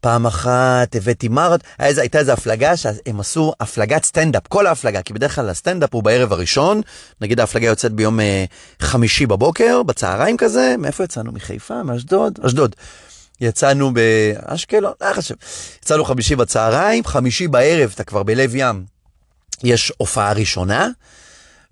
פעם אחת הבאתי מרת, איזה, הייתה איזה הפלגה שהם עשו הפלגת סטנדאפ, כל ההפלגה, כי בדרך כלל הסטנדאפ הוא בערב הראשון, נגיד ההפלגה יוצאת ביום אה, חמישי בבוקר, בצהריים כזה, מאיפה יצאנו? מחיפה? מאשדוד? אשדוד. יצאנו באשקלון, לא חשוב. יצאנו חמישי בצהריים, חמישי בערב, אתה כבר בלב ים. יש הופעה ראשונה,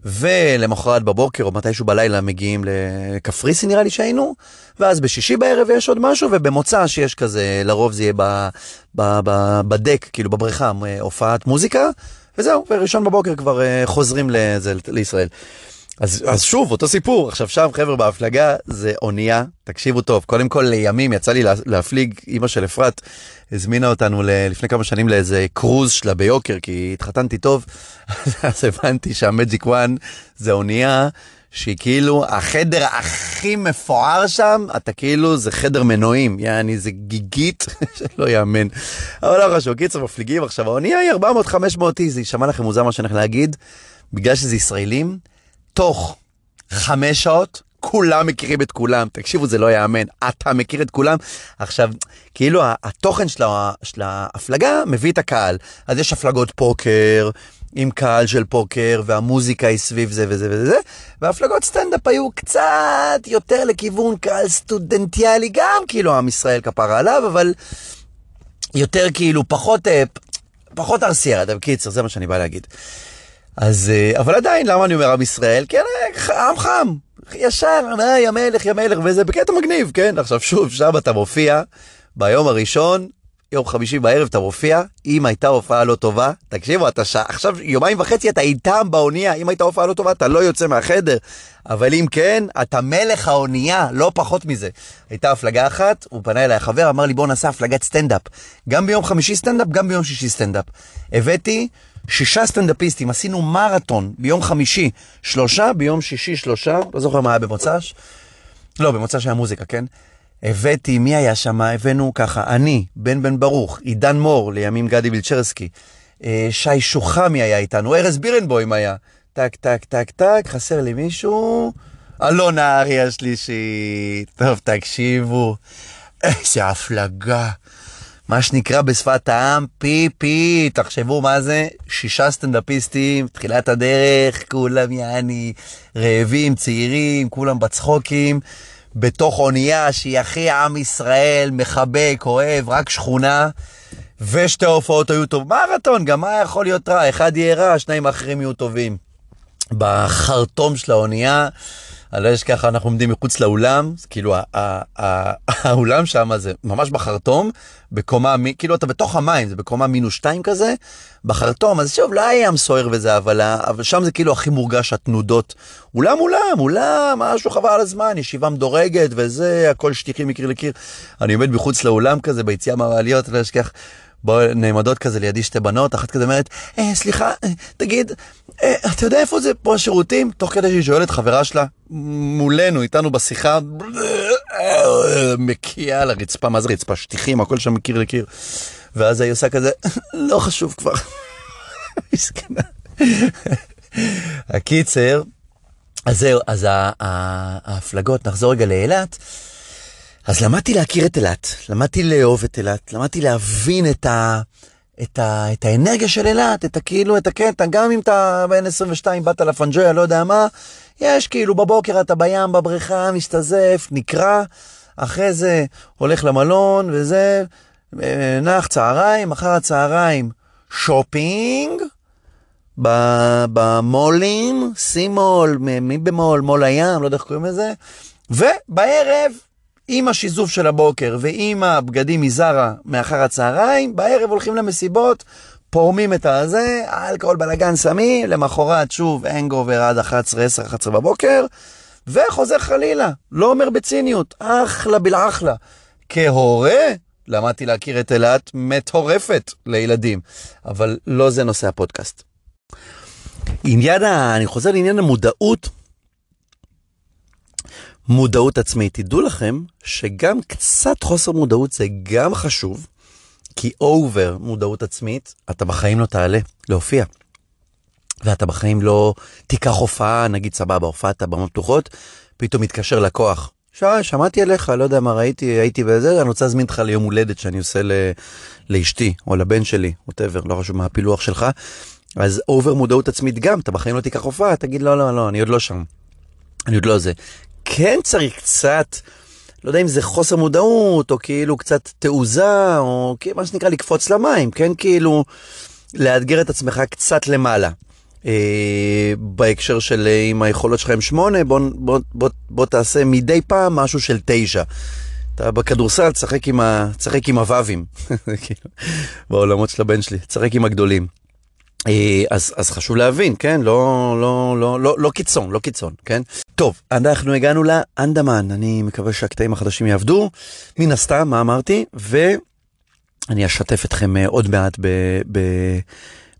ולמחרת בבוקר או מתישהו בלילה מגיעים לקפריסין נראה לי שהיינו, ואז בשישי בערב יש עוד משהו, ובמוצא שיש כזה, לרוב זה יהיה ב, ב, ב, בדק, כאילו בבריכה, הופעת מוזיקה, וזהו, וראשון בבוקר כבר אה, חוזרים לזה, לישראל. אז, אז שוב, אותו סיפור. עכשיו שם, חבר'ה, בהפלגה זה אונייה, תקשיבו טוב. קודם כל, לימים יצא לי להפליג, אימא של אפרת הזמינה אותנו לפני כמה שנים לאיזה קרוז שלה ביוקר, כי התחתנתי טוב, אז הבנתי שהמג'יק וואן זה אונייה. שהיא כאילו החדר הכי מפואר שם, אתה כאילו, זה חדר מנועים, יעני, זה גיגית שלא יאמן. אבל לא חשוב, קיצר מפליגים עכשיו, האונייה היא 400-500 איז, זה יישמע לכם מוזר מה שאני הולך להגיד, בגלל שזה ישראלים, תוך חמש שעות, כולם מכירים את כולם. תקשיבו, זה לא ייאמן. אתה מכיר את כולם. עכשיו, כאילו התוכן של, של ההפלגה מביא את הקהל. אז יש הפלגות פוקר, עם קהל של פוקר, והמוזיקה היא סביב זה וזה וזה, והפלגות סטנדאפ היו קצת יותר לכיוון קהל סטודנטיאלי, גם כאילו עם ישראל כפרה עליו, אבל יותר כאילו פחות, אה, פחות ארסיירה, בקיצר, זה מה שאני בא להגיד. אז, אה, אבל עדיין, למה אני אומר עם ישראל? כן, עם חם, ישר, יא מלך, יא מלך, וזה בקטע מגניב, כן? עכשיו שוב, שם אתה מופיע, ביום הראשון, יום חמישי בערב אתה מופיע, אם הייתה הופעה לא טובה, תקשיבו, אתה ש... עכשיו יומיים וחצי אתה איתם באונייה, אם הייתה הופעה לא טובה אתה לא יוצא מהחדר, אבל אם כן, אתה מלך האונייה, לא פחות מזה. הייתה הפלגה אחת, הוא פנה אליי חבר, אמר לי בוא נעשה הפלגת סטנדאפ. גם ביום חמישי סטנדאפ, גם ביום שישי סטנדאפ. הבאתי שישה סטנדאפיסטים, עשינו מרתון ביום חמישי, שלושה, ביום שישי שלושה, לא זוכר מה היה במוצ"ש. לא, במוצ"ש היה מוזיקה, כן? הבאתי, מי היה שם? הבאנו ככה, אני, בן בן ברוך, עידן מור, לימים גדי בילצ'רסקי, אה, שי שוחמי היה איתנו, ארז בירנבוים היה. טק, טק, טק, טק, חסר לי מישהו. אלון הארי השלישית. טוב, תקשיבו, איזה הפלגה. מה שנקרא בשפת העם פי פי, תחשבו מה זה, שישה סטנדאפיסטים, תחילת הדרך, כולם יעני רעבים, צעירים, כולם בצחוקים, בתוך אונייה שהיא הכי עם ישראל, מחבק, אוהב, רק שכונה, ושתי ההופעות היו טובות. מרתון, גם מה יכול להיות רע? אחד יהיה רע, שניים האחרים יהיו טובים. בחרטום של האונייה, אני לא אשכח, אנחנו עומדים מחוץ לאולם, כאילו האולם שם זה ממש בחרטום, בקומה, כאילו אתה בתוך המים, זה בקומה מינוס שתיים כזה, בחרטום, אז שוב, לא היה ים סוער וזה, אבל, אבל שם זה כאילו הכי מורגש, התנודות. אולם, אולם, אולם, משהו חבל על הזמן, ישיבה מדורגת וזה, הכל שטיחים מקיר לקיר. אני עומד מחוץ לאולם כזה, ביציאה מהמעליות, לא אשכח. בוא, נעמדות כזה לידי שתי בנות, אחת כזה אומרת, אה, סליחה, אה, תגיד, אה, אתה יודע איפה זה פה השירותים? תוך כדי שהיא שואלת חברה שלה, מולנו, איתנו בשיחה, מקיאה על הרצפה, מה זה רצפה? שטיחים, הכל שם מקיר לקיר. ואז היא עושה כזה, לא חשוב כבר. מסכנה. הקיצר, אז זהו, אז ההפלגות, נחזור רגע לאילת. אז למדתי להכיר את אילת, למדתי לאהוב את אילת, למדתי להבין את, ה, את, ה, את האנרגיה של אילת, את הכאילו, את הקטע, גם אם אתה בן 22, באת לפנג'ויה, לא יודע מה, יש כאילו בבוקר אתה בים, בבריכה, משתזף, נקרע, אחרי זה הולך למלון וזה, נח צהריים, אחר הצהריים שופינג, במולים, סימול, מי במול, מול הים, לא יודע איך קוראים לזה, ובערב עם השיזוף של הבוקר ועם הבגדים מזרה מאחר הצהריים, בערב הולכים למסיבות, פורמים את הזה, אלכוהול בלאגן שמים, למחרת שוב הנגובר עד 11, 10, 11 בבוקר, וחוזר חלילה, לא אומר בציניות, אחלה בלאחלה. כהורה, למדתי להכיר את אילת מטורפת לילדים, אבל לא זה נושא הפודקאסט. עניין. אני חוזר לעניין המודעות, מודעות עצמית. תדעו לכם שגם קצת חוסר מודעות זה גם חשוב, כי אובר מודעות עצמית, אתה בחיים לא תעלה להופיע. ואתה בחיים לא תיקח הופעה, נגיד סבבה, הופעת במות פתוחות, פתאום מתקשר לקוח. שי, שמעתי עליך, לא יודע מה ראיתי, הייתי בזה, אני רוצה להזמין אותך ליום הולדת שאני עושה ל... לאשתי או לבן שלי, whatever, לא חשוב מה הפילוח שלך. אז over מודעות עצמית גם, אתה בחיים לא תיקח הופעה, תגיד לא, לא, לא, אני עוד לא שם. אני עוד לא זה. כן צריך קצת, לא יודע אם זה חוסר מודעות, או כאילו קצת תעוזה, או מה שנקרא לקפוץ למים, כן? כאילו, לאתגר את עצמך קצת למעלה. אה, בהקשר של אה, אם היכולות שלך הם שמונה, בוא, בוא, בוא, בוא תעשה מדי פעם משהו של תשע. אתה בכדורסל, תשחק עם, ה... תשחק עם הו"בים, כאילו, בעולמות של הבן שלי, תשחק עם הגדולים. אה, אז, אז חשוב להבין, כן? לא, לא, לא, לא, לא קיצון, לא קיצון, כן? טוב, אנחנו הגענו לאנדמן, אני מקווה שהקטעים החדשים יעבדו, מן הסתם, מה אמרתי? ואני אשתף אתכם עוד מעט ב... ב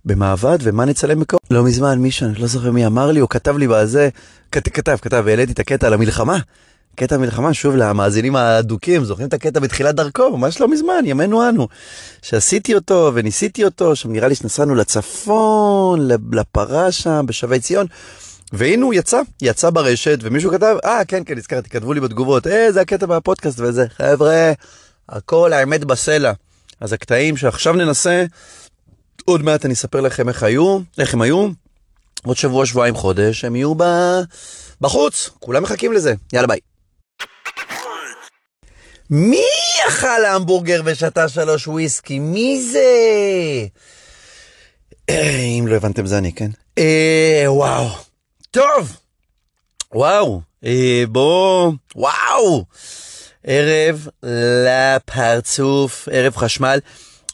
במעבד, ומה נצלם בקרוב? לא מזמן מישהו, אני לא זוכר מי אמר לי, או כתב לי בזה, כת, כתב, כתב, והעליתי את הקטע על המלחמה. קטע המלחמה, שוב, למאזינים האדוקים, זוכרים את הקטע בתחילת דרכו, ממש לא מזמן, ימינו אנו. שעשיתי אותו וניסיתי אותו, שם נראה לי שנסענו לצפון, לפרה שם, בשבי ציון. והנה הוא יצא, יצא ברשת, ומישהו כתב, אה, כן, כן, הזכרתי, כתבו לי בתגובות, אה, זה הקטע בפודקאסט וזה. חבר'ה, הכל האמת בסלע. אז הקטעים שעכשיו ננסה, עוד מעט אני אספר לכם איך היו, איך הם היו. עוד שבוע, שבועיים, חודש, הם יהיו ב... בחוץ. כולם מחכים לזה. יאללה ביי. מי אכל המבורגר ושתה שלוש וויסקי? מי זה? אם לא הבנתם זה אני, כן? אה, וואו. טוב. וואו. אה, בוא. וואו. ערב לפרצוף, ערב חשמל.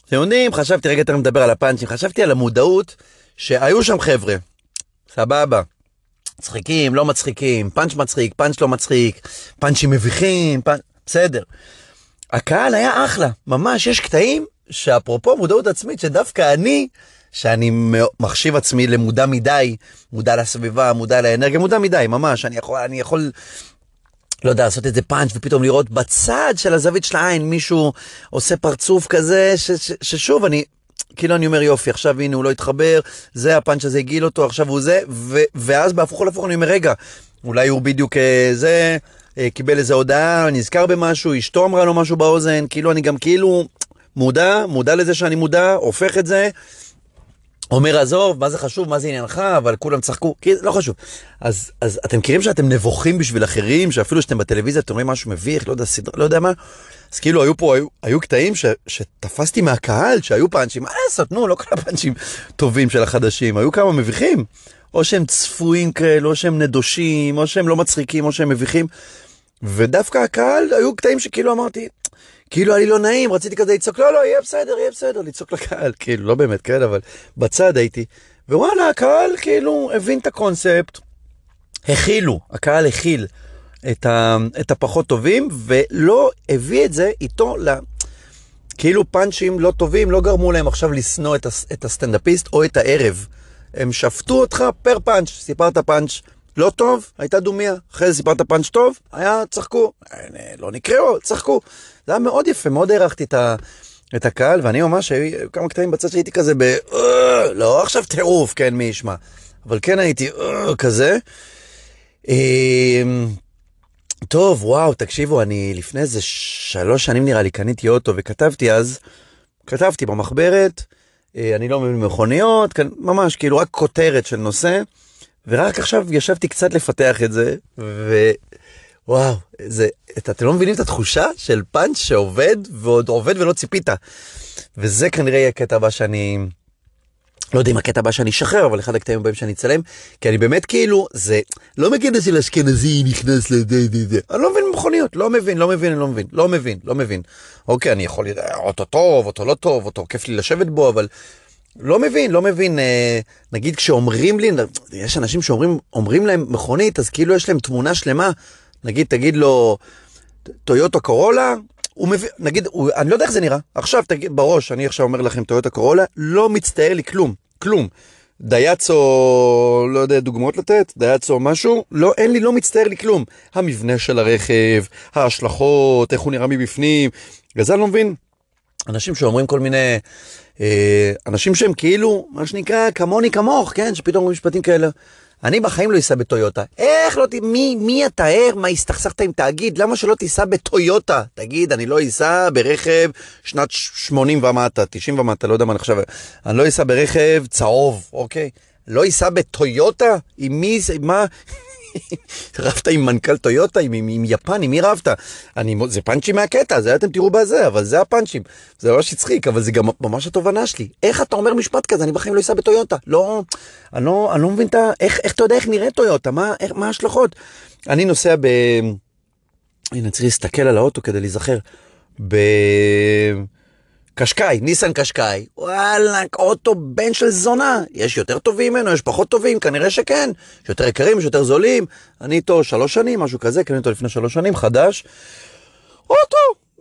אתם יודעים, חשבתי, רגע יותר מדבר על הפאנצ'ים, חשבתי על המודעות שהיו שם חבר'ה, סבבה, מצחיקים, לא מצחיקים, פאנץ' מצחיק, פאנץ' לא מצחיק, פאנצ'ים מביכים, פאנ... בסדר. הקהל היה אחלה, ממש, יש קטעים שאפרופו מודעות עצמית, שדווקא אני, שאני מחשיב עצמי למודע מדי, מודע לסביבה, מודע לאנרגיה, מודע מדי, ממש, אני יכול, אני יכול לא יודע, לעשות איזה פאנץ' ופתאום לראות בצד של הזווית של העין מישהו עושה פרצוף כזה, ש, ש, ששוב, אני, כאילו אני אומר יופי, עכשיו הנה הוא לא התחבר, זה הפאנץ' הזה הגיל אותו, עכשיו הוא זה, ו, ואז בהפוך על הפוך אני אומר, רגע, אולי הוא בדיוק אה, זה, קיבל איזה הודעה, נזכר במשהו, אשתו אמרה לו משהו באוזן, כאילו אני גם כאילו מודע, מודע לזה שאני מודע, הופך את זה, אומר עזוב, מה זה חשוב, מה זה עניינך, אבל כולם צחקו, כי לא חשוב. אז, אז אתם מכירים שאתם נבוכים בשביל אחרים, שאפילו שאתם בטלוויזיה, אתם רואים משהו מביך, לא יודע, סדרה, לא יודע מה, אז כאילו היו פה, היו, היו קטעים ש, שתפסתי מהקהל, שהיו פאנצ'ים, מה לעשות, נו, לא כל הפאנצ'ים טובים של החדשים, היו כמה מביכים. או שהם צפויים כאלה, או שהם נדושים, או שהם לא מצחיקים, או שהם מביכים. ודווקא הקהל, היו קטעים שכאילו אמרתי, כאילו היה לי לא נעים, רציתי כזה לצעוק, לא, לא, יהיה בסדר, יהיה בסדר, לצעוק לקהל, כאילו, לא באמת, כן, אבל בצד הייתי. ווואלה, הקהל כאילו הבין את הקונספט, הכילו, הקהל הכיל את, ה, את הפחות טובים, ולא הביא את זה איתו ל... כאילו פאנצ'ים לא טובים לא גרמו להם עכשיו לשנוא את, הס, את הסטנדאפיסט או את הערב. הם שפטו אותך פר פאנץ', סיפרת פאנץ' לא טוב, הייתה דומיה. אחרי זה סיפרת פאנץ' טוב, היה, צחקו. לא נקראו, צחקו. זה היה מאוד יפה, מאוד הערכתי את, ה, את הקהל, ואני ממש, היו כמה קטעים בצד שהייתי כזה ב... אה", לא עכשיו טירוף, כן, מי ישמע. אבל כן הייתי אה", כזה. אמ, טוב, וואו, תקשיבו, אני לפני איזה שלוש שנים נראה לי קניתי אוטו וכתבתי אז, כתבתי במחברת, אה, אני לא מבין מכוניות, ממש כאילו רק כותרת של נושא, ורק עכשיו ישבתי קצת לפתח את זה, ווואו, זה, את, אתם לא מבינים את התחושה של פאנץ' שעובד ועוד עובד ולא ציפית. וזה כנראה יהיה הקטע הבא שאני לא יודע אם הקטע הבא שאני אשחרר, אבל אחד הקטעים הבאים שאני אצלם, כי אני באמת כאילו, זה לא מקטע של אשכנזי נכנס לזה, זה, זה. אני לא מבין במכוניות, לא מבין, לא מבין, לא מבין, לא מבין, לא מבין. אוקיי, אני יכול, אוטו טוב, אוטו לא טוב, אוטו כיף לי לשבת בו, אבל לא מבין, לא מבין, אה, נגיד כשאומרים לי, יש אנשים שאומרים אומרים להם מכונית, אז כאילו יש להם תמונה שלמה, נגיד, תגיד לו, טויוטו קורולה, הוא מבין, נגיד, הוא, אני לא יודע איך זה נראה, עכשיו תגיד בראש, אני עכשיו אומר לכם טויוטה קורולה, לא מצטער לי כלום, כלום. דייצו, לא יודע דוגמאות לתת, דייצו משהו, לא, אין לי, לא מצטער לי כלום. המבנה של הרכב, ההשלכות, איך הוא נראה מבפנים, בגלל זה אני לא מבין. אנשים שאומרים כל מיני, אה, אנשים שהם כאילו, מה שנקרא, כמוני כמוך, כן, שפתאום אומרים משפטים כאלה. אני בחיים לא אסע בטויוטה. איך לא ת... מי, מי אתה ער? מה הסתכסכת עם תאגיד? למה שלא תיסע בטויוטה? תגיד, אני לא אסע ברכב שנת 80 ומטה, 90 ומטה, לא יודע מה אני חושב. אני לא אסע ברכב צהוב, אוקיי? לא אסע בטויוטה? עם מי זה? מה? רבת עם מנכ"ל טויוטה, עם, עם, עם יפן, עם מי רבת? אני, זה פאנצ'ים מהקטע, זה אתם תראו בזה, אבל זה הפאנצ'ים. זה ממש הצחיק, אבל זה גם ממש התובנה שלי. איך אתה אומר משפט כזה, אני בחיים לא אסע בטויוטה. לא, אני לא, אני לא מבין את ה... איך, איך אתה יודע איך נראה טויוטה? מה, איך, מה ההשלכות? אני נוסע ב... הנה, צריך להסתכל על האוטו כדי להיזכר. ב... קשקאי, ניסן קשקאי, וואלה, אוטו בן של זונה. יש יותר טובים ממנו, יש פחות טובים, כנראה שכן. יש יותר יקרים, יש יותר זולים. אני איתו שלוש שנים, משהו כזה, קניתי אותו לפני שלוש שנים, חדש. אוטו,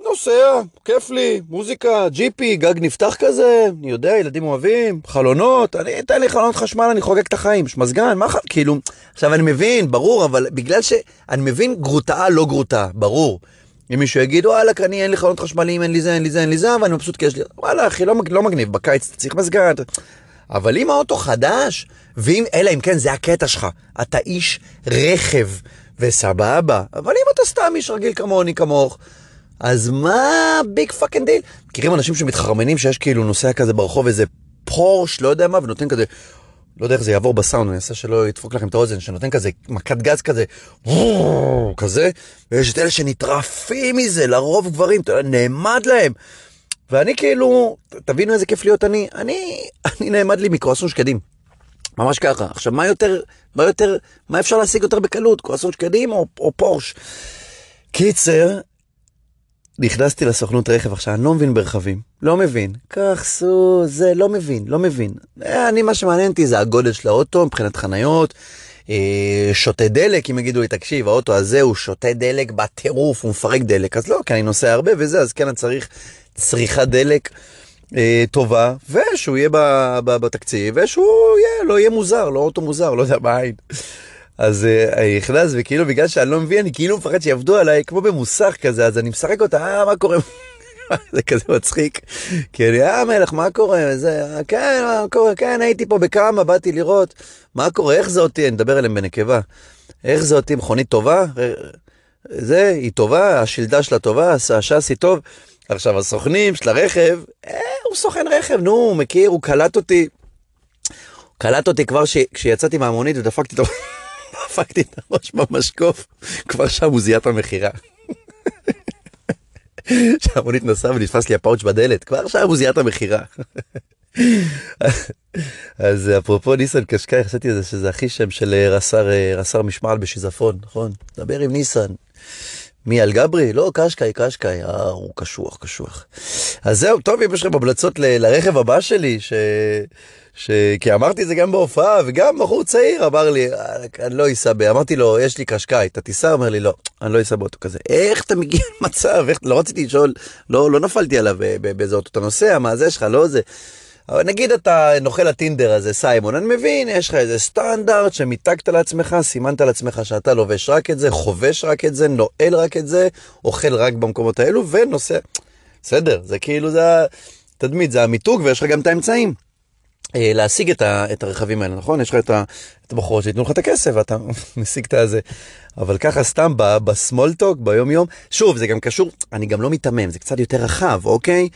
נוסע, כיף לי, מוזיקה, ג'יפי, גג נפתח כזה, אני יודע, ילדים אוהבים, חלונות, אני אתן לי חלונות חשמל, אני חוגג את החיים, יש מזגן, מה. כאילו, עכשיו אני מבין, ברור, אבל בגלל שאני מבין גרוטאה לא גרוטאה, ברור. אם מישהו יגיד, וואלה, אני אין לי חלונות חשמליים, אין לי זה, אין לי זה, אין לי זה, אבל אני מבסוט כי יש לי... וואלה, אחי, לא, לא מגניב, בקיץ אתה צריך מזגן. אבל אם האוטו חדש, ואם, אלא אם כן, זה הקטע שלך, אתה איש רכב, וסבבה, אבל אם אתה סתם איש רגיל כמוני, כמוך, אז מה big fucking deal? מכירים אנשים שמתחרמנים שיש כאילו נוסע כזה ברחוב, איזה פורש, לא יודע מה, ונותן כזה... לא יודע איך זה יעבור בסאונד, אני אעשה שלא ידפוק לכם את האוזן, שנותן כזה מכת גז כזה, כזה, ויש את אלה שנטרפים מזה, לרוב גברים, נעמד להם. ואני כאילו, תבינו איזה כיף להיות אני, אני, אני נעמד לי מקרואסון שקדים. ממש ככה. עכשיו, מה יותר, מה יותר, מה אפשר להשיג יותר בקלות, קרואסון שקדים או, או פורש? קיצר, נכנסתי לסוכנות רכב עכשיו, אני לא מבין ברכבים, לא מבין. קח סו, זה, לא מבין, לא מבין. אני, מה שמעניין אותי זה הגודל של האוטו מבחינת חניות, אה, שותה דלק, אם יגידו לי, תקשיב, האוטו הזה הוא שותה דלק בטירוף, הוא מפרק דלק, אז לא, כי אני נוסע הרבה וזה, אז כן, אני צריך צריכת דלק. אה, טובה, ושהוא יהיה בתקציב, ושהוא יהיה, לא יהיה מוזר, לא אוטו מוזר, לא יודע מה העין. אז נכנס וכאילו בגלל שאני לא מבין אני כאילו מפחד שיעבדו עליי כמו במוסך כזה אז אני משחק אותה אה מה קורה? זה כזה מצחיק. כי אני אה מלך מה קורה? זה כן מה קורה? כן הייתי פה בכמה באתי לראות. מה קורה? איך זה אותי? אני מדבר אליהם בנקבה. איך זה אותי? מכונית טובה? זה היא טובה השלדה שלה טובה הש"ס היא טוב. עכשיו הסוכנים של הרכב אה, הוא סוכן רכב נו הוא מכיר הוא קלט אותי. קלט אותי כבר כשיצאתי מהמונית ודפקתי אותו. דפקתי את הראש במשקוף, כבר שם הוא זיהה את המכירה. שהמונית נסעה ונתפס לי הפאוץ' בדלת, כבר שם הוא זיהה את המכירה. אז אפרופו ניסן קשקאי, חשבתי על זה שזה הכי שם של אה, רס"ר, אה, רס"ר משמעת בשיזפון, נכון? דבר עם ניסן. מי על גברי? לא, קשקאי, קשקאי, אה, הוא קשוח, קשוח. אז זהו, טוב, אם יש לכם המלצות לרכב הבא שלי, ש... ש... כי אמרתי את זה גם בהופעה, וגם בחור צעיר אמר לי, אה, אני לא אסע ב... אמרתי לו, יש לי קשקאי, אתה תיסע? אומר לי, לא, אני לא אסע באוטו כזה. איך אתה מגיע למצב? איך... לא רציתי לשאול, לא, לא נפלתי עליו באיזה אוטו אתה נוסע, מה זה שלך, לא זה. אבל נגיד אתה נוכל הטינדר הזה, סיימון, אני מבין, יש לך איזה סטנדרט שמיתגת לעצמך, סימנת לעצמך שאתה לובש רק את זה, חובש רק את זה, נועל רק את זה, אוכל רק במקומות האלו, ונוסע. בסדר, זה כאילו, זה התדמית, זה המיתוג, ויש לך גם את האמצעים. אה, להשיג את, ה, את הרכבים האלה, נכון? יש לך את, ה, את הבחורות שייתנו לך את הכסף ואתה משיג את הזה. אבל ככה סתם בסמולטוק, ביום יום, שוב, זה גם קשור, אני גם לא מיתמם, זה קצת יותר רחב, אוקיי?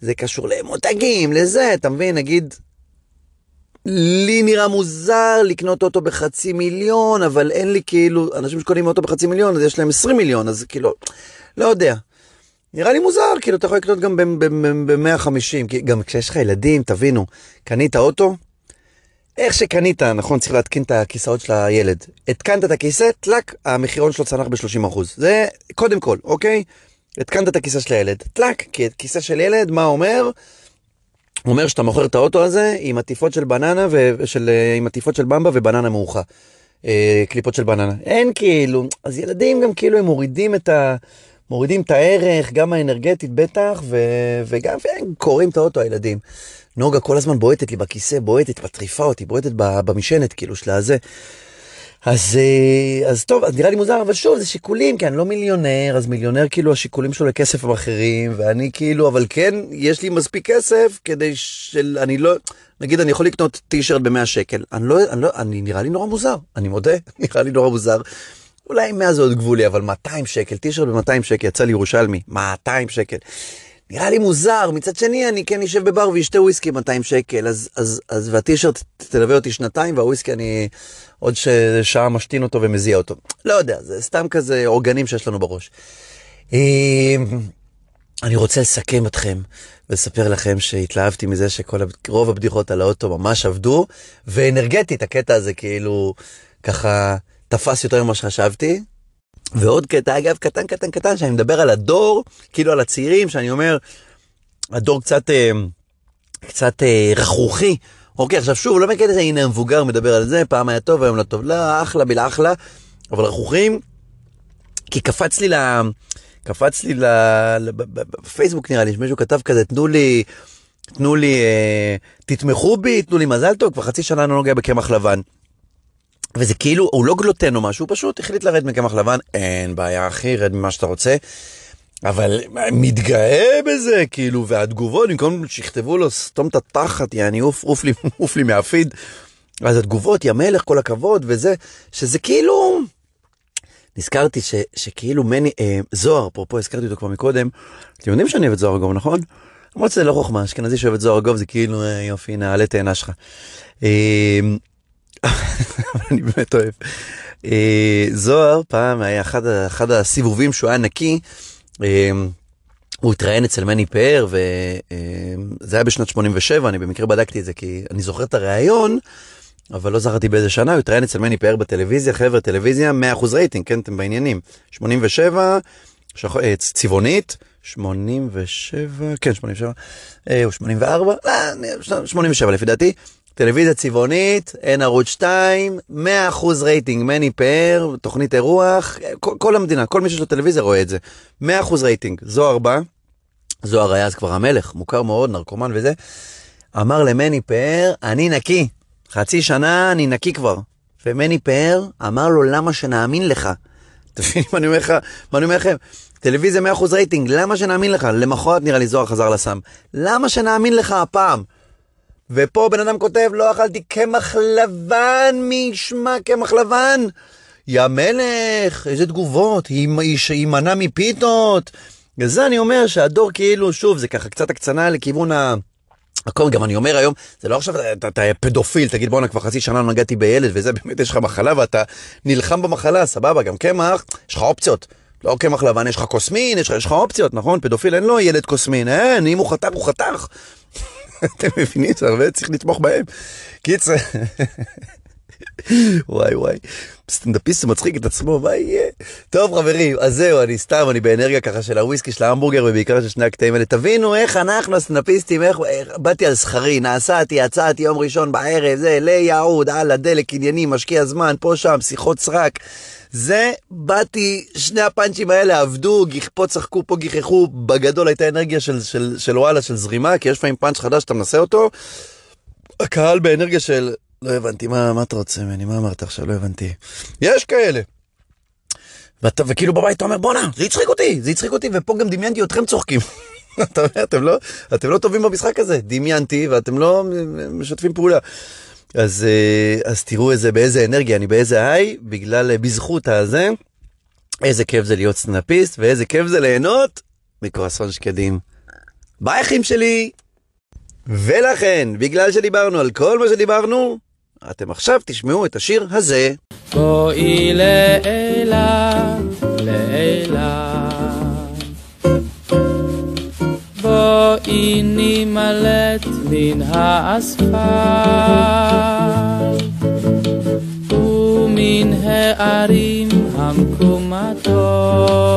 זה קשור למותגים, לזה, אתה מבין? נגיד, לי נראה מוזר לקנות אוטו בחצי מיליון, אבל אין לי כאילו, אנשים שקונים אוטו בחצי מיליון, אז יש להם 20 מיליון, אז כאילו, לא יודע. נראה לי מוזר, כאילו, אתה יכול לקנות גם ב-150, גם כשיש לך ילדים, תבינו, קנית אוטו, איך שקנית, נכון, צריך להתקין את הכיסאות של הילד. התקנת את הכיסא, טלק, המחירון שלו צנח ב-30%. זה קודם כל, אוקיי? התקנת את הכיסא של הילד, טלק, כי כיסא של ילד, מה אומר? אומר שאתה מוכר את האוטו הזה עם עטיפות של בננה ושל, עם עטיפות של במבה ובננה מעוכה. אה, קליפות של בננה. אין כאילו, אז ילדים גם כאילו הם מורידים את ה... מורידים את הערך, גם האנרגטית בטח, ו... וגם קוראים את האוטו הילדים. נוגה כל הזמן בועטת לי בכיסא, בועטת, מטריפה אותי, בועטת במשענת כאילו של הזה. אז, אה, אז טוב, אז נראה לי מוזר, אבל שוב, זה שיקולים, כי אני לא מיליונר, אז מיליונר כאילו השיקולים שלו לכסף הם אחרים, ואני כאילו, אבל כן, יש לי מספיק כסף כדי של, אני לא, נגיד אני יכול לקנות טישרט ב-100 שקל, אני לא, אני לא, אני נראה לי נורא מוזר, אני מודה, נראה לי נורא מוזר. אולי 100 זה עוד גבולי, אבל 200 שקל, טישרט ב-200 שקל, יצא לי ירושלמי, 200 שקל. נראה לי מוזר, מצד שני אני כן אשב בבר ואשתה וויסקי 200 שקל, אז, אז, אז והטישרט תלווה אותי שנתיים, והוויסקי אני עוד שעה משתין אותו ומזיע אותו. לא יודע, זה סתם כזה אורגנים שיש לנו בראש. אמ, אני רוצה לסכם אתכם ולספר לכם שהתלהבתי מזה שכל, רוב הבדיחות על האוטו ממש עבדו, ואנרגטית הקטע הזה כאילו ככה תפס יותר ממה שחשבתי. ועוד קטע, אגב, קטן, קטן, קטן, שאני מדבר על הדור, כאילו על הצעירים, שאני אומר, הדור קצת, אה, קצת אה, רכרוכי. אוקיי, עכשיו שוב, לא בקטע הנה המבוגר מדבר על זה, פעם היה טוב, היום לא טוב, לא, אחלה בילה אחלה, אבל רכרוכים, כי קפץ לי ל... קפץ לי ל... בפייסבוק נראה לי, שמישהו כתב כזה, תנו לי, תנו לי, אה, תתמכו בי, תנו לי מזל טוב, כבר חצי שנה אני לא נוגע בקמח לבן. וזה כאילו, הוא לא גלוטן או משהו, הוא פשוט החליט לרדת מקמח לבן, אין בעיה אחי, רד ממה שאתה רוצה. אבל מתגאה בזה, כאילו, והתגובות, במקום שיכתבו לו, סתום את התחת, יעני, עוף, עוף לי, עוף לי מהפיד. אז התגובות, יא מלך, כל הכבוד, וזה, שזה כאילו... נזכרתי ש, שכאילו מני, אה, זוהר, אפרופו, הזכרתי אותו כבר מקודם, אתם יודעים שאני אוהב את זוהר גוב, נכון? למרות שזה לא חוכמה, אשכנזי שאוהב את זוהר גוב זה כאילו, אה, יופי, נעלה תאנה שלך. אה, אני באמת אוהב. אה, זוהר פעם היה אחד, אחד הסיבובים שהוא היה נקי. אה, הוא התראיין אצל מני פאר וזה אה, היה בשנת 87, אני במקרה בדקתי את זה כי אני זוכר את הריאיון, אבל לא זכרתי באיזה שנה, הוא התראיין אצל מני פאר בטלוויזיה, חבר'ה טלוויזיה, 100% רייטינג, כן, אתם בעניינים. 87, שח... צבעונית, 87, כן, 87, או 84, 87 לפי דעתי. טלוויזיה צבעונית, אין ערוץ 2, 100% רייטינג, מני פאר, תוכנית אירוח, כל, כל המדינה, כל מי שיש לו טלוויזיה רואה את זה. 100% רייטינג. זוהר בא, זוהר היה אז כבר המלך, מוכר מאוד, נרקומן וזה, אמר למני פאר, אני נקי, חצי שנה אני נקי כבר. ומני פאר אמר לו, למה שנאמין לך? אתה מבין מה אני אומר לך? מה אני אומר לכם? טלוויזיה 100% רייטינג, למה שנאמין לך? למחרת נראה לי זוהר חזר לסם. למה שנאמין לך הפעם? ופה בן אדם כותב, לא אכלתי קמח לבן, מי ישמע קמח לבן? יא מלך, איזה תגובות, יימנע מפיתות. וזה אני אומר שהדור כאילו, שוב, זה ככה קצת הקצנה לכיוון ה... הכל, גם אני אומר היום, זה לא עכשיו, אתה, אתה פדופיל, תגיד בואנה כבר חצי שנה נגעתי בילד וזה, באמת יש לך מחלה ואתה נלחם במחלה, סבבה, גם קמח, יש לך אופציות. לא קמח לבן, יש לך קוסמין, יש לך, יש לך אופציות, נכון? פדופיל אין לו ילד קוסמין, אין, אם הוא חתך, הוא חתך. אתם מבינים שהרבה צריך לתמוך בהם. קיצר, וואי וואי, סטנדאפיסט מצחיק את עצמו, מה יהיה? טוב חברים, אז זהו, אני סתם, אני באנרגיה ככה של הוויסקי, של ההמבורגר, ובעיקר של שני הקטעים האלה. תבינו איך אנחנו הסטנדאפיסטים, איך, איך באתי על שכרי, נסעתי, יצאתי יום ראשון בערב, זה, ליהוד, הלאה, דלק, עניינים, משקיע זמן, פה שם, שיחות סרק. זה, באתי, שני הפאנצ'ים האלה עבדו, פה צחקו, פה גיחכו, בגדול הייתה אנרגיה של, של, של וואלה, של זרימה, כי יש לפעמים פאנץ' חדש, אתה מנסה אותו, הקהל באנרגיה של, לא הבנתי, מה, מה אתה רוצה ממני, מה אמרת עכשיו, לא הבנתי. יש כאלה. ואת, וכאילו בבית אתה אומר, בואנה, זה הצחיק אותי, זה הצחיק אותי, ופה גם דמיינתי אתכם צוחקים. אתה אומר, אתם לא, אתם לא טובים במשחק הזה, דמיינתי, ואתם לא משתפים פעולה. אז, אה, אז תראו איזה, באיזה אנרגיה אני, באיזה היי, בגלל, אה, בזכות הזה, איזה כיף זה להיות סנאפיסט, ואיזה כיף זה ליהנות מקרואסון שקדים. ביי אחים שלי! ולכן, בגלל שדיברנו על כל מה שדיברנו, אתם עכשיו תשמעו את השיר הזה. בואי לאלה, לאלה. בואי נימלט מן האספלט ומן הערים המקומתות.